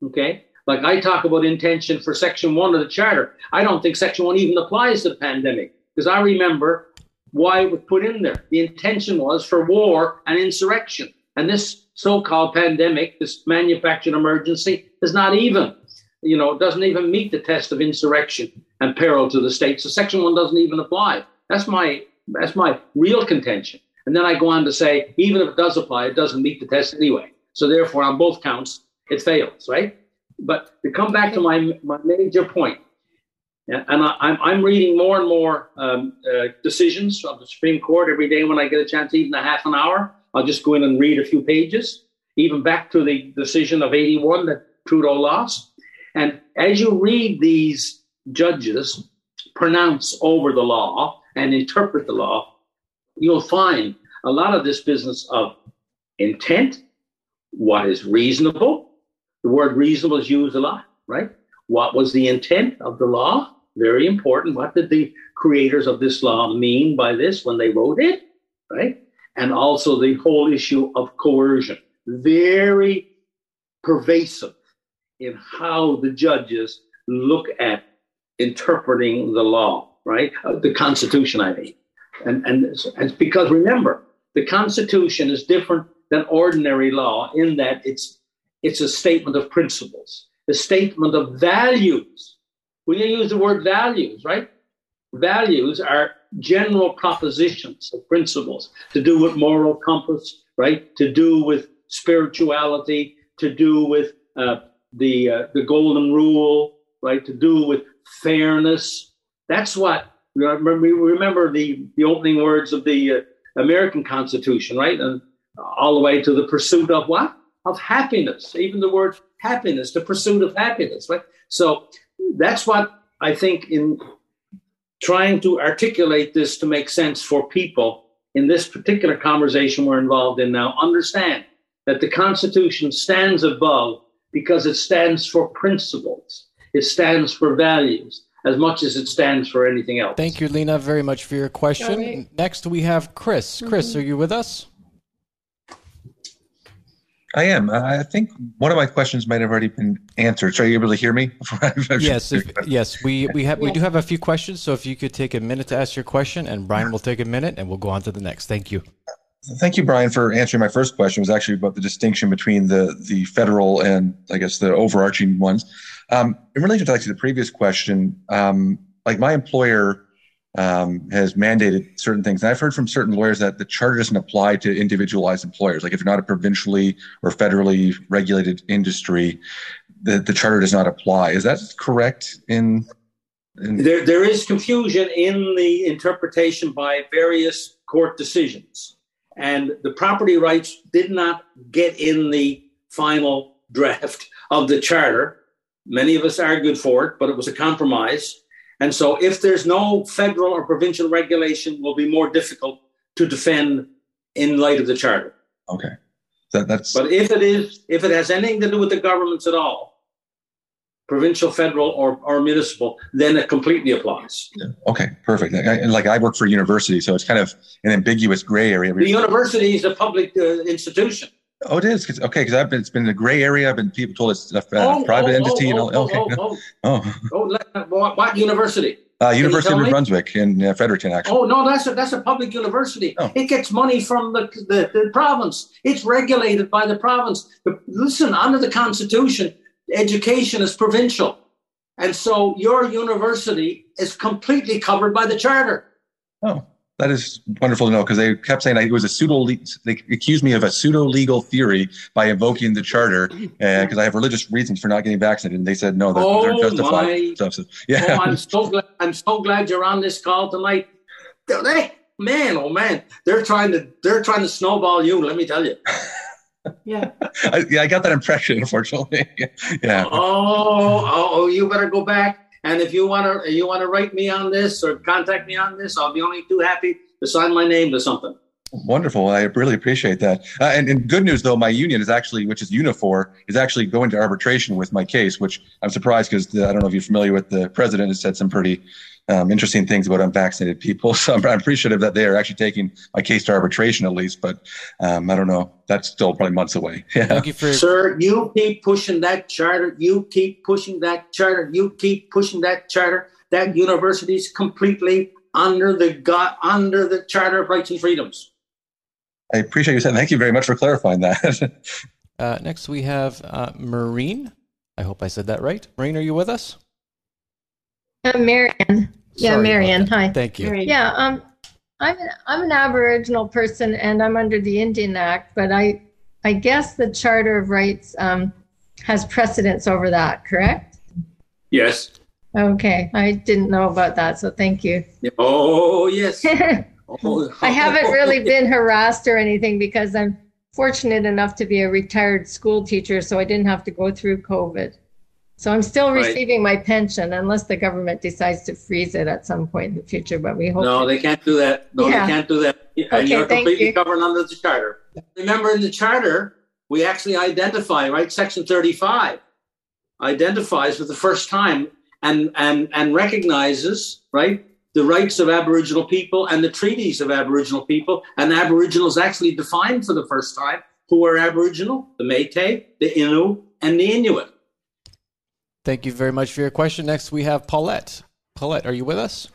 Okay. Like I talk about intention for section one of the charter. I don't think section one even applies to the pandemic because I remember why it was put in there. The intention was for war and insurrection. And this so called pandemic, this manufactured emergency, is not even you know, it doesn't even meet the test of insurrection and peril to the state. So section one doesn't even apply. That's my that's my real contention. And then I go on to say, even if it does apply, it doesn't meet the test anyway. So therefore, on both counts, it fails, right? But to come back to my my major point, and I, am reading more and more um, uh, decisions of the Supreme Court every day when I get a chance, even a half an hour. I'll just go in and read a few pages, even back to the decision of 81 that Trudeau lost. And as you read these judges pronounce over the law and interpret the law, you'll find a lot of this business of intent, what is reasonable. The word reasonable is used a lot, right? What was the intent of the law? Very important. What did the creators of this law mean by this when they wrote it, right? And also the whole issue of coercion. Very pervasive in how the judges look at interpreting the law, right? Uh, the Constitution, I mean. And, and it's because remember, the Constitution is different than ordinary law in that it's it's a statement of principles, a statement of values. We use the word values, right? Values are general propositions of principles to do with moral compass, right? To do with spirituality, to do with uh, the uh, the golden rule, right? To do with fairness. That's what we remember the the opening words of the uh, American Constitution, right? And all the way to the pursuit of what? Of happiness. Even the word happiness, the pursuit of happiness, right? So that's what I think in trying to articulate this to make sense for people in this particular conversation we're involved in now. Understand that the Constitution stands above because it stands for principles, it stands for values as much as it stands for anything else. Thank you, Lena, very much for your question. Right. Next, we have Chris. Chris, mm-hmm. are you with us? I am. I think one of my questions might have already been answered. So are you able to hear me? yes, if, yes. We we have we do have a few questions. So if you could take a minute to ask your question, and Brian will take a minute, and we'll go on to the next. Thank you. Thank you, Brian, for answering my first question. It was actually about the distinction between the the federal and I guess the overarching ones. Um, in relation to actually the previous question, um, like my employer um, has mandated certain things, and I've heard from certain lawyers that the charter doesn't apply to individualized employers. Like if you're not a provincially or federally regulated industry, the, the charter does not apply. Is that correct? In, in there, there is confusion in the interpretation by various court decisions and the property rights did not get in the final draft of the charter. Many of us argued for it, but it was a compromise. And so, if there's no federal or provincial regulation, will be more difficult to defend in light of the charter. Okay, that, that's. But if it is, if it has anything to do with the governments at all, provincial, federal, or, or municipal, then it completely applies. Yeah. Okay, perfect. I, like I work for a university, so it's kind of an ambiguous gray area. The university is a public uh, institution. Oh, it is. okay, because I've been, it's been a gray area. I've been people told it's a uh, oh, private oh, entity. Oh, and all, okay. oh, oh, oh. oh, what university? Uh, University of New Brunswick in uh, Fredericton, actually. Oh no, that's a that's a public university. Oh. It gets money from the, the, the province. It's regulated by the province. But listen, under the Constitution, education is provincial, and so your university is completely covered by the charter. Oh, that is wonderful to know because they kept saying it was a pseudo. They accused me of a pseudo legal theory by invoking the charter because uh, I have religious reasons for not getting vaccinated, and they said no, that oh, they're justified. My. So, yeah, oh, I'm so glad. I'm so glad you're on this call tonight. They, man, oh man, they're trying to they're trying to snowball you. Let me tell you. yeah. I, yeah, I got that impression, unfortunately. yeah. Oh, oh, oh, you better go back and if you want to, you want to write me on this or contact me on this, I'll be only too happy to sign my name to something. Wonderful. I really appreciate that. Uh, and, and, good news, though, my union is actually, which is Unifor, is actually going to arbitration with my case, which I'm surprised because I don't know if you're familiar with the president has said some pretty um, interesting things about unvaccinated people. So I'm, I'm, appreciative that they are actually taking my case to arbitration at least, but um, I don't know. That's still probably months away. Yeah. Thank you for Sir, you keep pushing that charter. You keep pushing that charter. You keep pushing that charter. That university is completely under the God, under the Charter of Rights and Freedoms. I appreciate you saying. Thank you very much for clarifying that. uh, next, we have uh, Maureen. I hope I said that right. Marine, are you with us? Uh, Marion. Yeah, Sorry Marion. Hi. Thank you. Yeah, um, I'm an, I'm an Aboriginal person and I'm under the Indian Act, but I I guess the Charter of Rights um, has precedence over that, correct? Yes. Okay, I didn't know about that, so thank you. Oh yes. oh, I haven't really been harassed or anything because I'm fortunate enough to be a retired school teacher, so I didn't have to go through COVID. So I'm still right. receiving my pension unless the government decides to freeze it at some point in the future. But we hope. No, they can't do that. No, yeah. they can't do that. Okay, you're completely you. covered under the charter. Remember, in the charter, we actually identify right. Section 35 identifies for the first time and and and recognizes right the rights of Aboriginal people and the treaties of Aboriginal people. And Aboriginals actually defined for the first time who are Aboriginal: the Métis, the Innu, and the Inuit. Thank you very much for your question. Next, we have Paulette. Paulette, are you with us?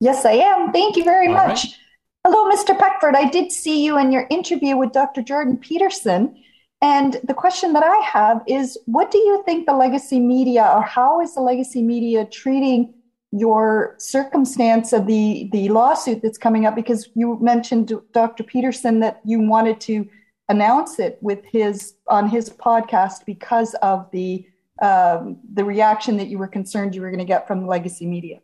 Yes, I am. Thank you very All much. Right. Hello, Mr. Peckford. I did see you in your interview with Dr. Jordan Peterson. And the question that I have is what do you think the legacy media, or how is the legacy media treating your circumstance of the, the lawsuit that's coming up? Because you mentioned, Dr. Peterson, that you wanted to announce it with his on his podcast because of the um, the reaction that you were concerned you were going to get from the legacy media?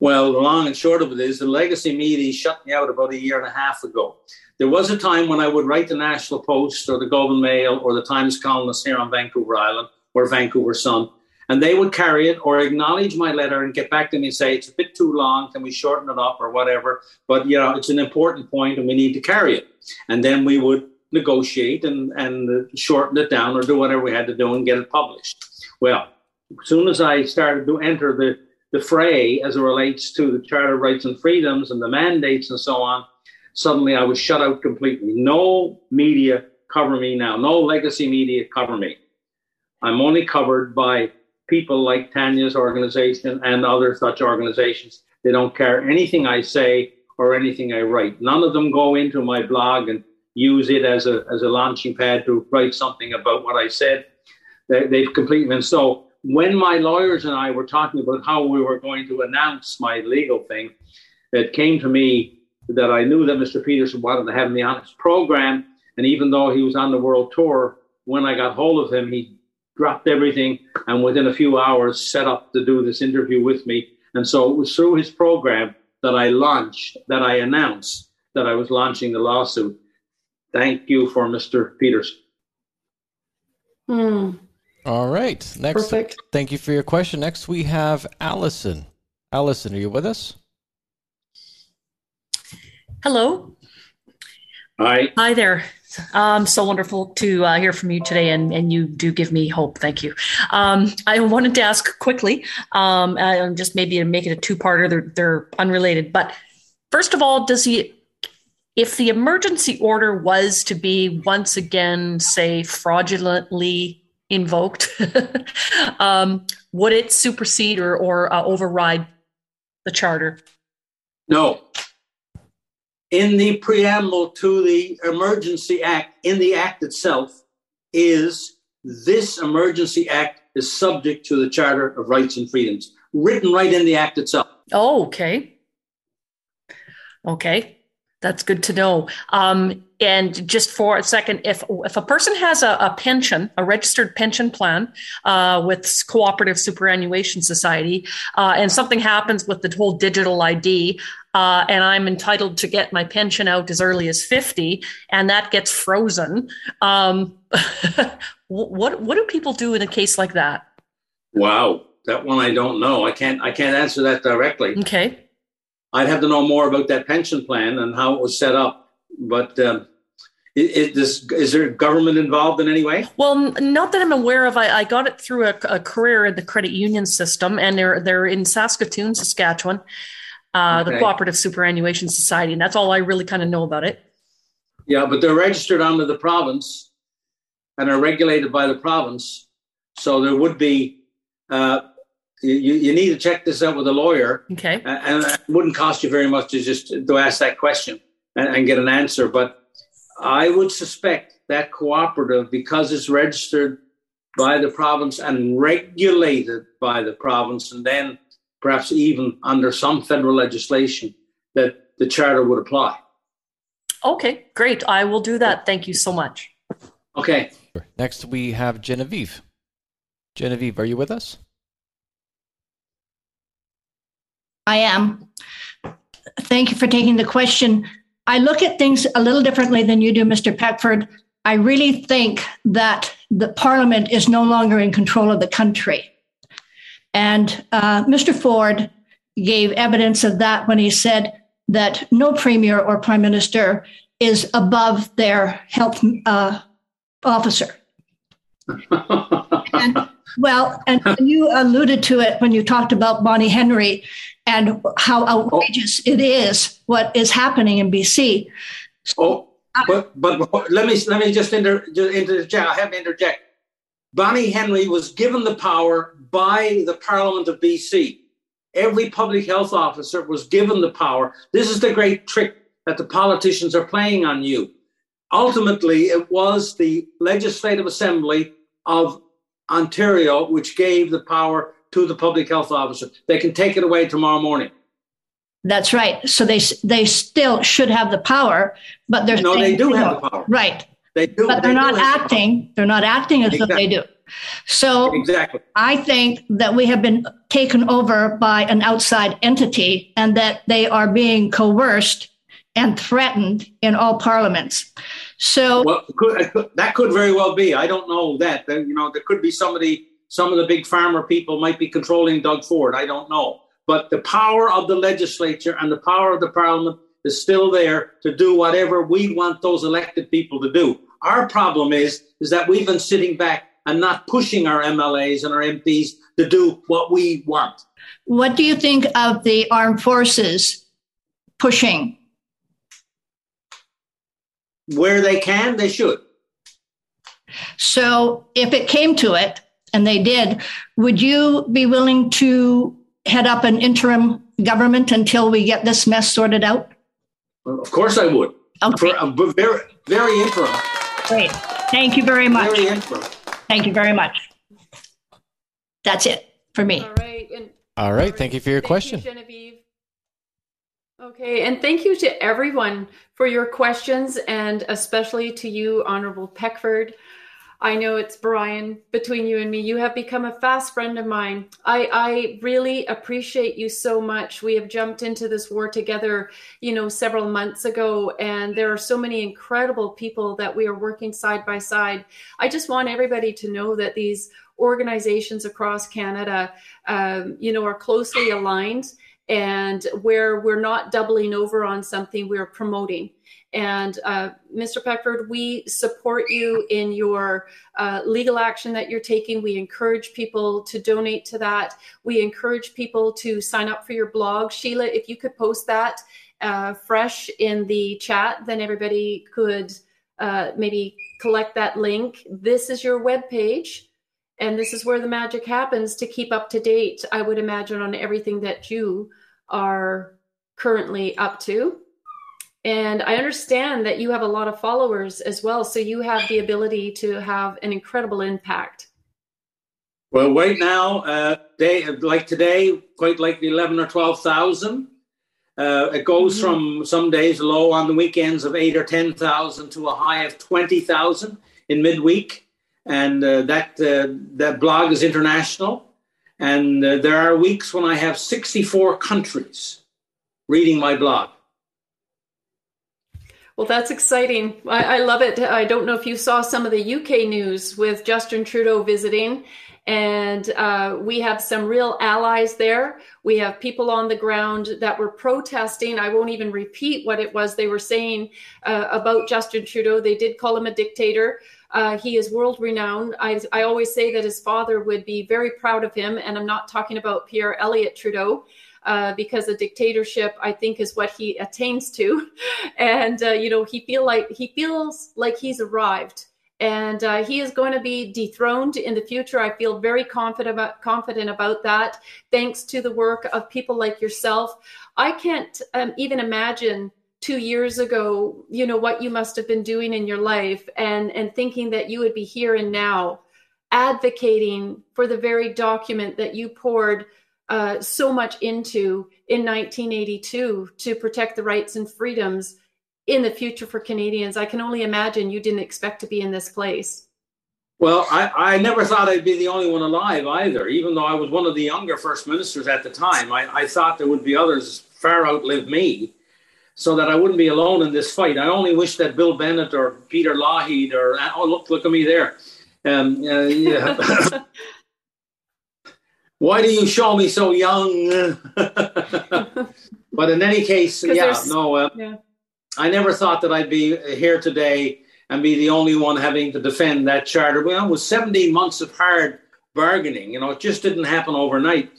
Well, the long and short of it is the legacy media shut me out about a year and a half ago. There was a time when I would write the National Post or the and Mail or the Times Colonist here on Vancouver Island or Vancouver Sun, and they would carry it or acknowledge my letter and get back to me and say it's a bit too long, can we shorten it up or whatever? But you know, it's an important point and we need to carry it. And then we would negotiate and, and shorten it down or do whatever we had to do and get it published. Well, as soon as I started to enter the, the fray as it relates to the Charter of Rights and Freedoms and the mandates and so on, suddenly I was shut out completely. No media cover me now, no legacy media cover me. I'm only covered by people like Tanya's organization and other such organizations. They don't care anything I say or anything I write. None of them go into my blog and use it as a as a launching pad to write something about what I said. They, they've completely been so. When my lawyers and I were talking about how we were going to announce my legal thing, it came to me that I knew that Mr. Peterson wanted to have me on his program. And even though he was on the world tour, when I got hold of him, he dropped everything and within a few hours set up to do this interview with me. And so it was through his program that I launched, that I announced that I was launching the lawsuit. Thank you for Mr. Peters. Hmm. All right. Next, Perfect. thank you for your question. Next, we have Allison. Allison, are you with us? Hello. Hi. Hi there. Um, so wonderful to uh, hear from you today, and, and you do give me hope. Thank you. Um, I wanted to ask quickly, um, uh, just maybe to make it a two-parter. They're they're unrelated, but first of all, does he? If the emergency order was to be once again, say, fraudulently invoked, um, would it supersede or, or uh, override the charter? No in the preamble to the Emergency Act, in the Act itself, is this Emergency Act is subject to the Charter of Rights and Freedoms, written right in the Act itself. Oh, okay. Okay. That's good to know. Um, and just for a second, if if a person has a, a pension, a registered pension plan uh, with Cooperative Superannuation Society, uh, and something happens with the whole digital ID, uh, and I'm entitled to get my pension out as early as 50, and that gets frozen, um, what what do people do in a case like that? Wow, that one I don't know. I can't I can't answer that directly. Okay. I'd have to know more about that pension plan and how it was set up. But um, it, it, is there government involved in any way? Well, not that I'm aware of. I, I got it through a, a, career in the credit union system, and they're they're in Saskatoon, Saskatchewan, uh, okay. the Cooperative Superannuation Society, and that's all I really kind of know about it. Yeah, but they're registered under the province and are regulated by the province, so there would be uh, you, you need to check this out with a lawyer. Okay. And it wouldn't cost you very much to just to ask that question and, and get an answer. But I would suspect that cooperative, because it's registered by the province and regulated by the province, and then perhaps even under some federal legislation, that the charter would apply. Okay, great. I will do that. Thank you so much. Okay. Next, we have Genevieve. Genevieve, are you with us? I am. Thank you for taking the question. I look at things a little differently than you do, Mr. Peckford. I really think that the parliament is no longer in control of the country. And uh, Mr. Ford gave evidence of that when he said that no premier or prime minister is above their health uh, officer. and, well, and you alluded to it when you talked about Bonnie Henry and how oh. outrageous it is what is happening in BC. oh, uh, but, but let me let me just inter, interject. I have to interject. Bonnie Henry was given the power by the Parliament of BC. Every public health officer was given the power. This is the great trick that the politicians are playing on you. Ultimately, it was the Legislative Assembly of Ontario which gave the power to the public health officer. They can take it away tomorrow morning. That's right. So they they still should have the power, but they're no, they do have the power. Right. They do, but they're they not acting. They're not acting as exactly. though they do. So exactly. I think that we have been taken over by an outside entity, and that they are being coerced and threatened in all parliaments. So well, could, that could very well be. I don't know that. You know, there could be somebody some of the big pharma people might be controlling Doug Ford. I don't know. But the power of the legislature and the power of the parliament is still there to do whatever we want those elected people to do. Our problem is, is that we've been sitting back and not pushing our MLAs and our MPs to do what we want. What do you think of the armed forces pushing? Where they can, they should. So if it came to it, and they did. Would you be willing to head up an interim government until we get this mess sorted out? Of course, I would. Okay. For, uh, very, very interim. Great. Thank you very much. Very interim. Thank you very much. That's it for me. All right. And, all right. Thank you for your thank question. You, Genevieve. Okay, and thank you to everyone for your questions, and especially to you, Honorable Peckford. I know it's Brian between you and me. You have become a fast friend of mine. I, I really appreciate you so much. We have jumped into this war together, you know, several months ago, and there are so many incredible people that we are working side by side. I just want everybody to know that these organizations across Canada, um, you know, are closely aligned and where we're not doubling over on something, we're promoting. And uh, Mr. Peckford, we support you in your uh, legal action that you're taking. We encourage people to donate to that. We encourage people to sign up for your blog. Sheila, if you could post that uh, fresh in the chat, then everybody could uh, maybe collect that link. This is your web page. And this is where the magic happens to keep up to date, I would imagine, on everything that you are currently up to. And I understand that you have a lot of followers as well. So you have the ability to have an incredible impact. Well, right now, uh, they, like today, quite likely 11 or 12,000. Uh, it goes mm-hmm. from some days low on the weekends of eight or 10,000 to a high of 20,000 in midweek. And uh, that, uh, that blog is international. And uh, there are weeks when I have 64 countries reading my blog. Well, that's exciting. I, I, love it. I don't know if you saw some of the UK news with Justin Trudeau visiting, and uh, we have some real allies there. We have people on the ground that were protesting. I won't even repeat what it was they were saying uh, about Justin Trudeau. They did call him a dictator. Uh, he is world renowned. I, I always say that his father would be very proud of him, and I'm not talking about Pierre Elliott Trudeau uh, because a dictatorship, I think, is what he attains to, and uh, you know he feel like he feels like he's arrived, and uh, he is going to be dethroned in the future. I feel very confident about confident about that, thanks to the work of people like yourself. I can't um, even imagine two years ago, you know what you must have been doing in your life, and and thinking that you would be here and now advocating for the very document that you poured uh, so much into in 1982 to protect the rights and freedoms in the future for Canadians. I can only imagine you didn't expect to be in this place. Well, I, I never thought I'd be the only one alive either, even though I was one of the younger first ministers at the time. I, I thought there would be others far outlive me so that I wouldn't be alone in this fight. I only wish that Bill Bennett or Peter Lougheed or, oh, look, look at me there. Um, uh, yeah. why do you show me so young? but in any case, yeah, no, uh, yeah. I never thought that I'd be here today and be the only one having to defend that charter. Well, it was 17 months of hard bargaining. You know, it just didn't happen overnight.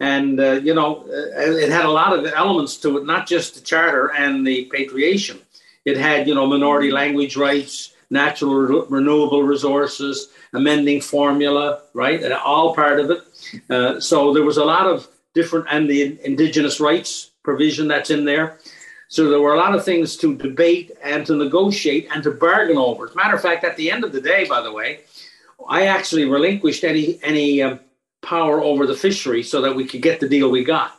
And, uh, you know, uh, it had a lot of elements to it, not just the charter and the patriation. It had, you know, minority language rights, natural re- renewable resources, amending formula, right? And All part of it. Uh, so there was a lot of different, and the indigenous rights provision that's in there. So there were a lot of things to debate and to negotiate and to bargain over. As a matter of fact, at the end of the day, by the way, I actually relinquished any any um, power over the fishery so that we could get the deal we got.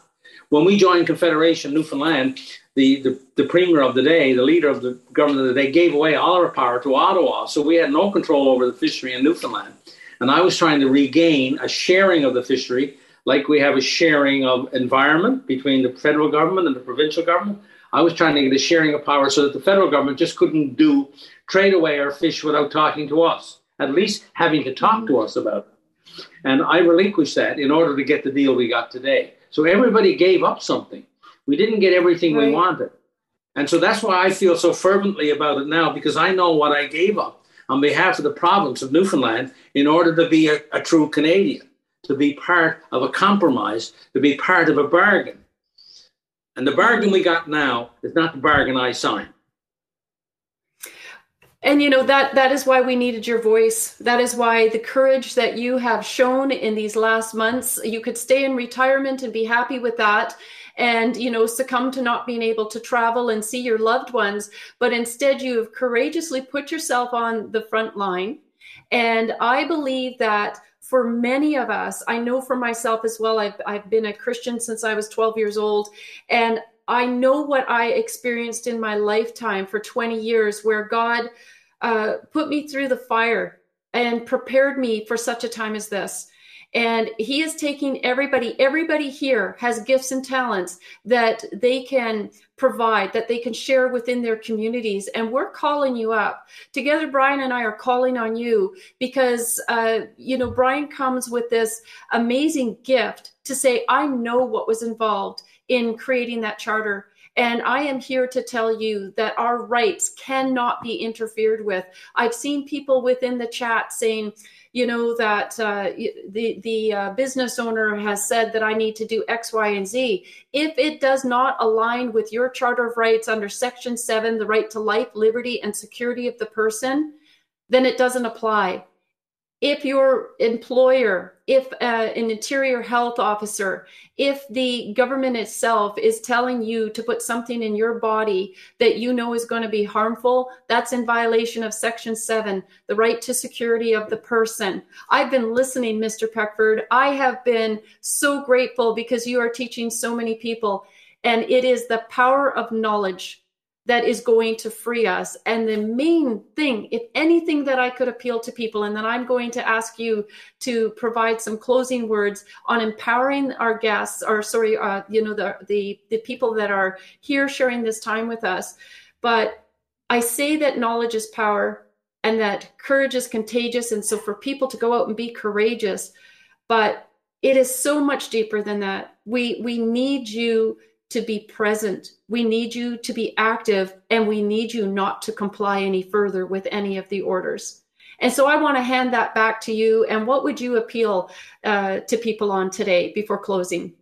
When we joined Confederation Newfoundland, the, the, the premier of the day, the leader of the government of the day, gave away all our power to Ottawa. So we had no control over the fishery in Newfoundland. And I was trying to regain a sharing of the fishery, like we have a sharing of environment between the federal government and the provincial government. I was trying to get a sharing of power so that the federal government just couldn't do trade away our fish without talking to us, at least having to talk to us about it. And I relinquished that in order to get the deal we got today. So everybody gave up something. We didn't get everything right. we wanted. And so that's why I feel so fervently about it now, because I know what I gave up on behalf of the province of Newfoundland in order to be a, a true Canadian, to be part of a compromise, to be part of a bargain. And the bargain we got now is not the bargain I signed. And you know that that is why we needed your voice. That is why the courage that you have shown in these last months, you could stay in retirement and be happy with that and you know succumb to not being able to travel and see your loved ones but instead you have courageously put yourself on the front line. And i believe that for many of us i know for myself as well i've, I've been a christian since i was 12 years old and i know what i experienced in my lifetime for 20 years where god uh, put me through the fire and prepared me for such a time as this and he is taking everybody everybody here has gifts and talents that they can provide that they can share within their communities and we're calling you up together brian and i are calling on you because uh, you know brian comes with this amazing gift to say i know what was involved in creating that charter. And I am here to tell you that our rights cannot be interfered with. I've seen people within the chat saying, you know that uh, the the uh, business owner has said that I need to do X, Y, and Z. If it does not align with your Charter of Rights under Section Seven, the right to life, liberty, and security of the person, then it doesn't apply if your employer, if uh, an interior health officer, if the government itself is telling you to put something in your body that you know is going to be harmful, that's in violation of Section 7, the right to security of the person. I've been listening, Mr. Peckford. I have been so grateful because you are teaching so many people. And it is the power of knowledge that is going to free us. And the main thing, if anything that I could appeal to people, and then I'm going to ask you to provide some closing words on empowering our guests, or sorry, uh, you know, the, the, the people that are here sharing this time with us. But I say that knowledge is power and that courage is contagious. And so for people to go out and be courageous, but it is so much deeper than that. We, we need you to be present. We need you to be active and we need you not to comply any further with any of the orders. And so I want to hand that back to you. And what would you appeal uh, to people on today before closing?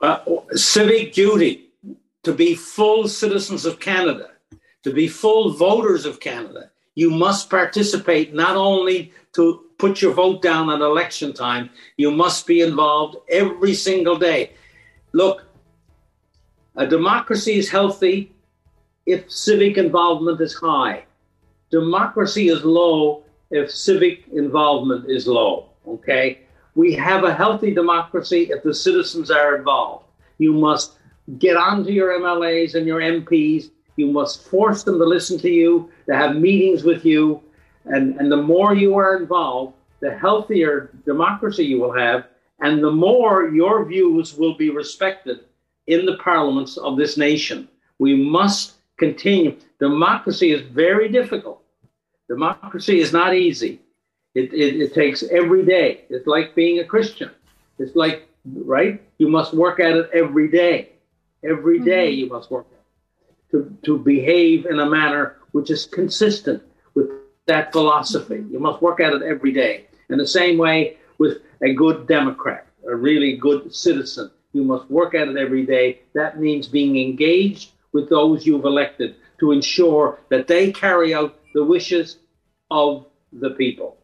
Uh, civic duty to be full citizens of Canada, to be full voters of Canada. You must participate not only to put your vote down at election time, you must be involved every single day. Look, a democracy is healthy if civic involvement is high. Democracy is low if civic involvement is low. Okay? We have a healthy democracy if the citizens are involved. You must get onto your MLAs and your MPs. You must force them to listen to you, to have meetings with you. And, and the more you are involved, the healthier democracy you will have, and the more your views will be respected in the parliaments of this nation. We must continue. Democracy is very difficult. Democracy is not easy. It, it, it, takes every day. It's like being a Christian. It's like, right? You must work at it every day. Every day mm-hmm. you must work to, to behave in a manner which is consistent with that philosophy. Mm-hmm. You must work at it every day. In the same way with a good Democrat, a really good citizen, you must work at it every day. That means being engaged with those you've elected to ensure that they carry out the wishes of the people.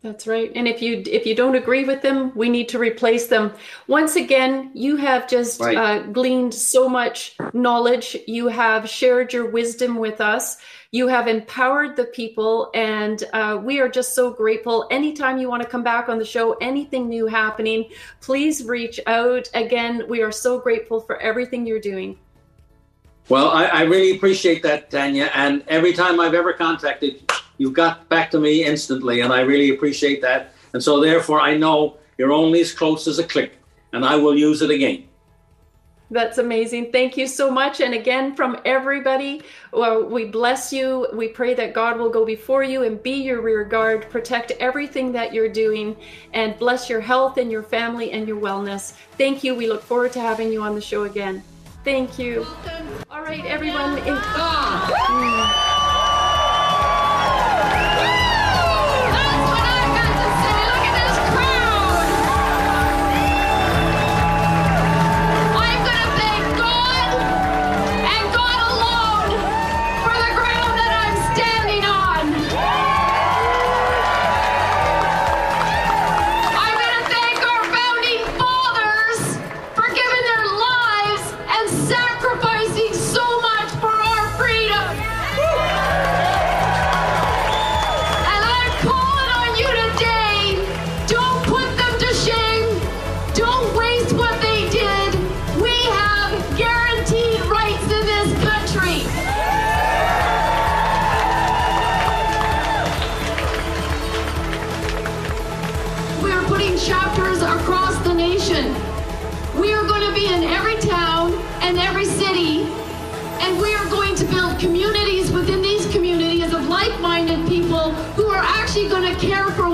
That's right. And if you if you don't agree with them, we need to replace them. Once again, you have just right. uh, gleaned so much knowledge. You have shared your wisdom with us. You have empowered the people, and uh, we are just so grateful. Anytime you want to come back on the show, anything new happening, please reach out. Again, we are so grateful for everything you're doing. Well, I, I really appreciate that, Tanya. And every time I've ever contacted you've got back to me instantly, and I really appreciate that. And so, therefore, I know you're only as close as a click, and I will use it again. That's amazing. Thank you so much. And again, from everybody, well, we bless you. We pray that God will go before you and be your rear guard, protect everything that you're doing, and bless your health and your family and your wellness. Thank you. We look forward to having you on the show again. Thank you. All right, everyone. In- mm.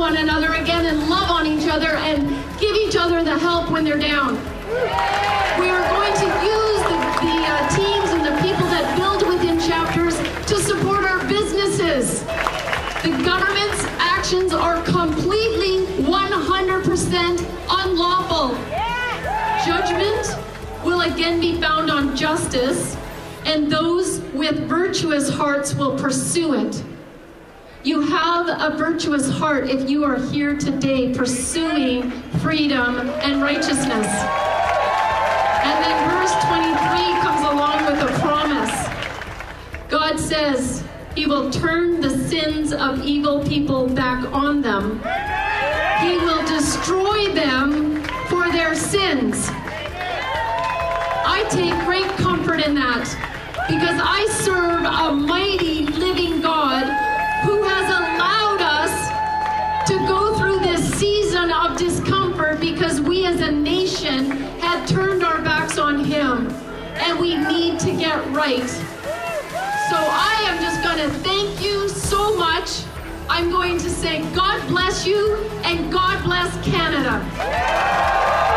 One another again and love on each other and give each other the help when they're down. We are going to use the, the uh, teams and the people that build within chapters to support our businesses. The government's actions are completely 100% unlawful. Judgment will again be found on justice, and those with virtuous hearts will pursue it. You have a virtuous heart if you are here today pursuing freedom and righteousness. And then verse 23 comes along with a promise. God says he will turn the sins of evil people back on them. He will destroy them for their sins. I take great comfort in that because I serve a mighty living God of discomfort because we as a nation had turned our backs on Him and we need to get right. So I am just going to thank you so much. I'm going to say God bless you and God bless Canada.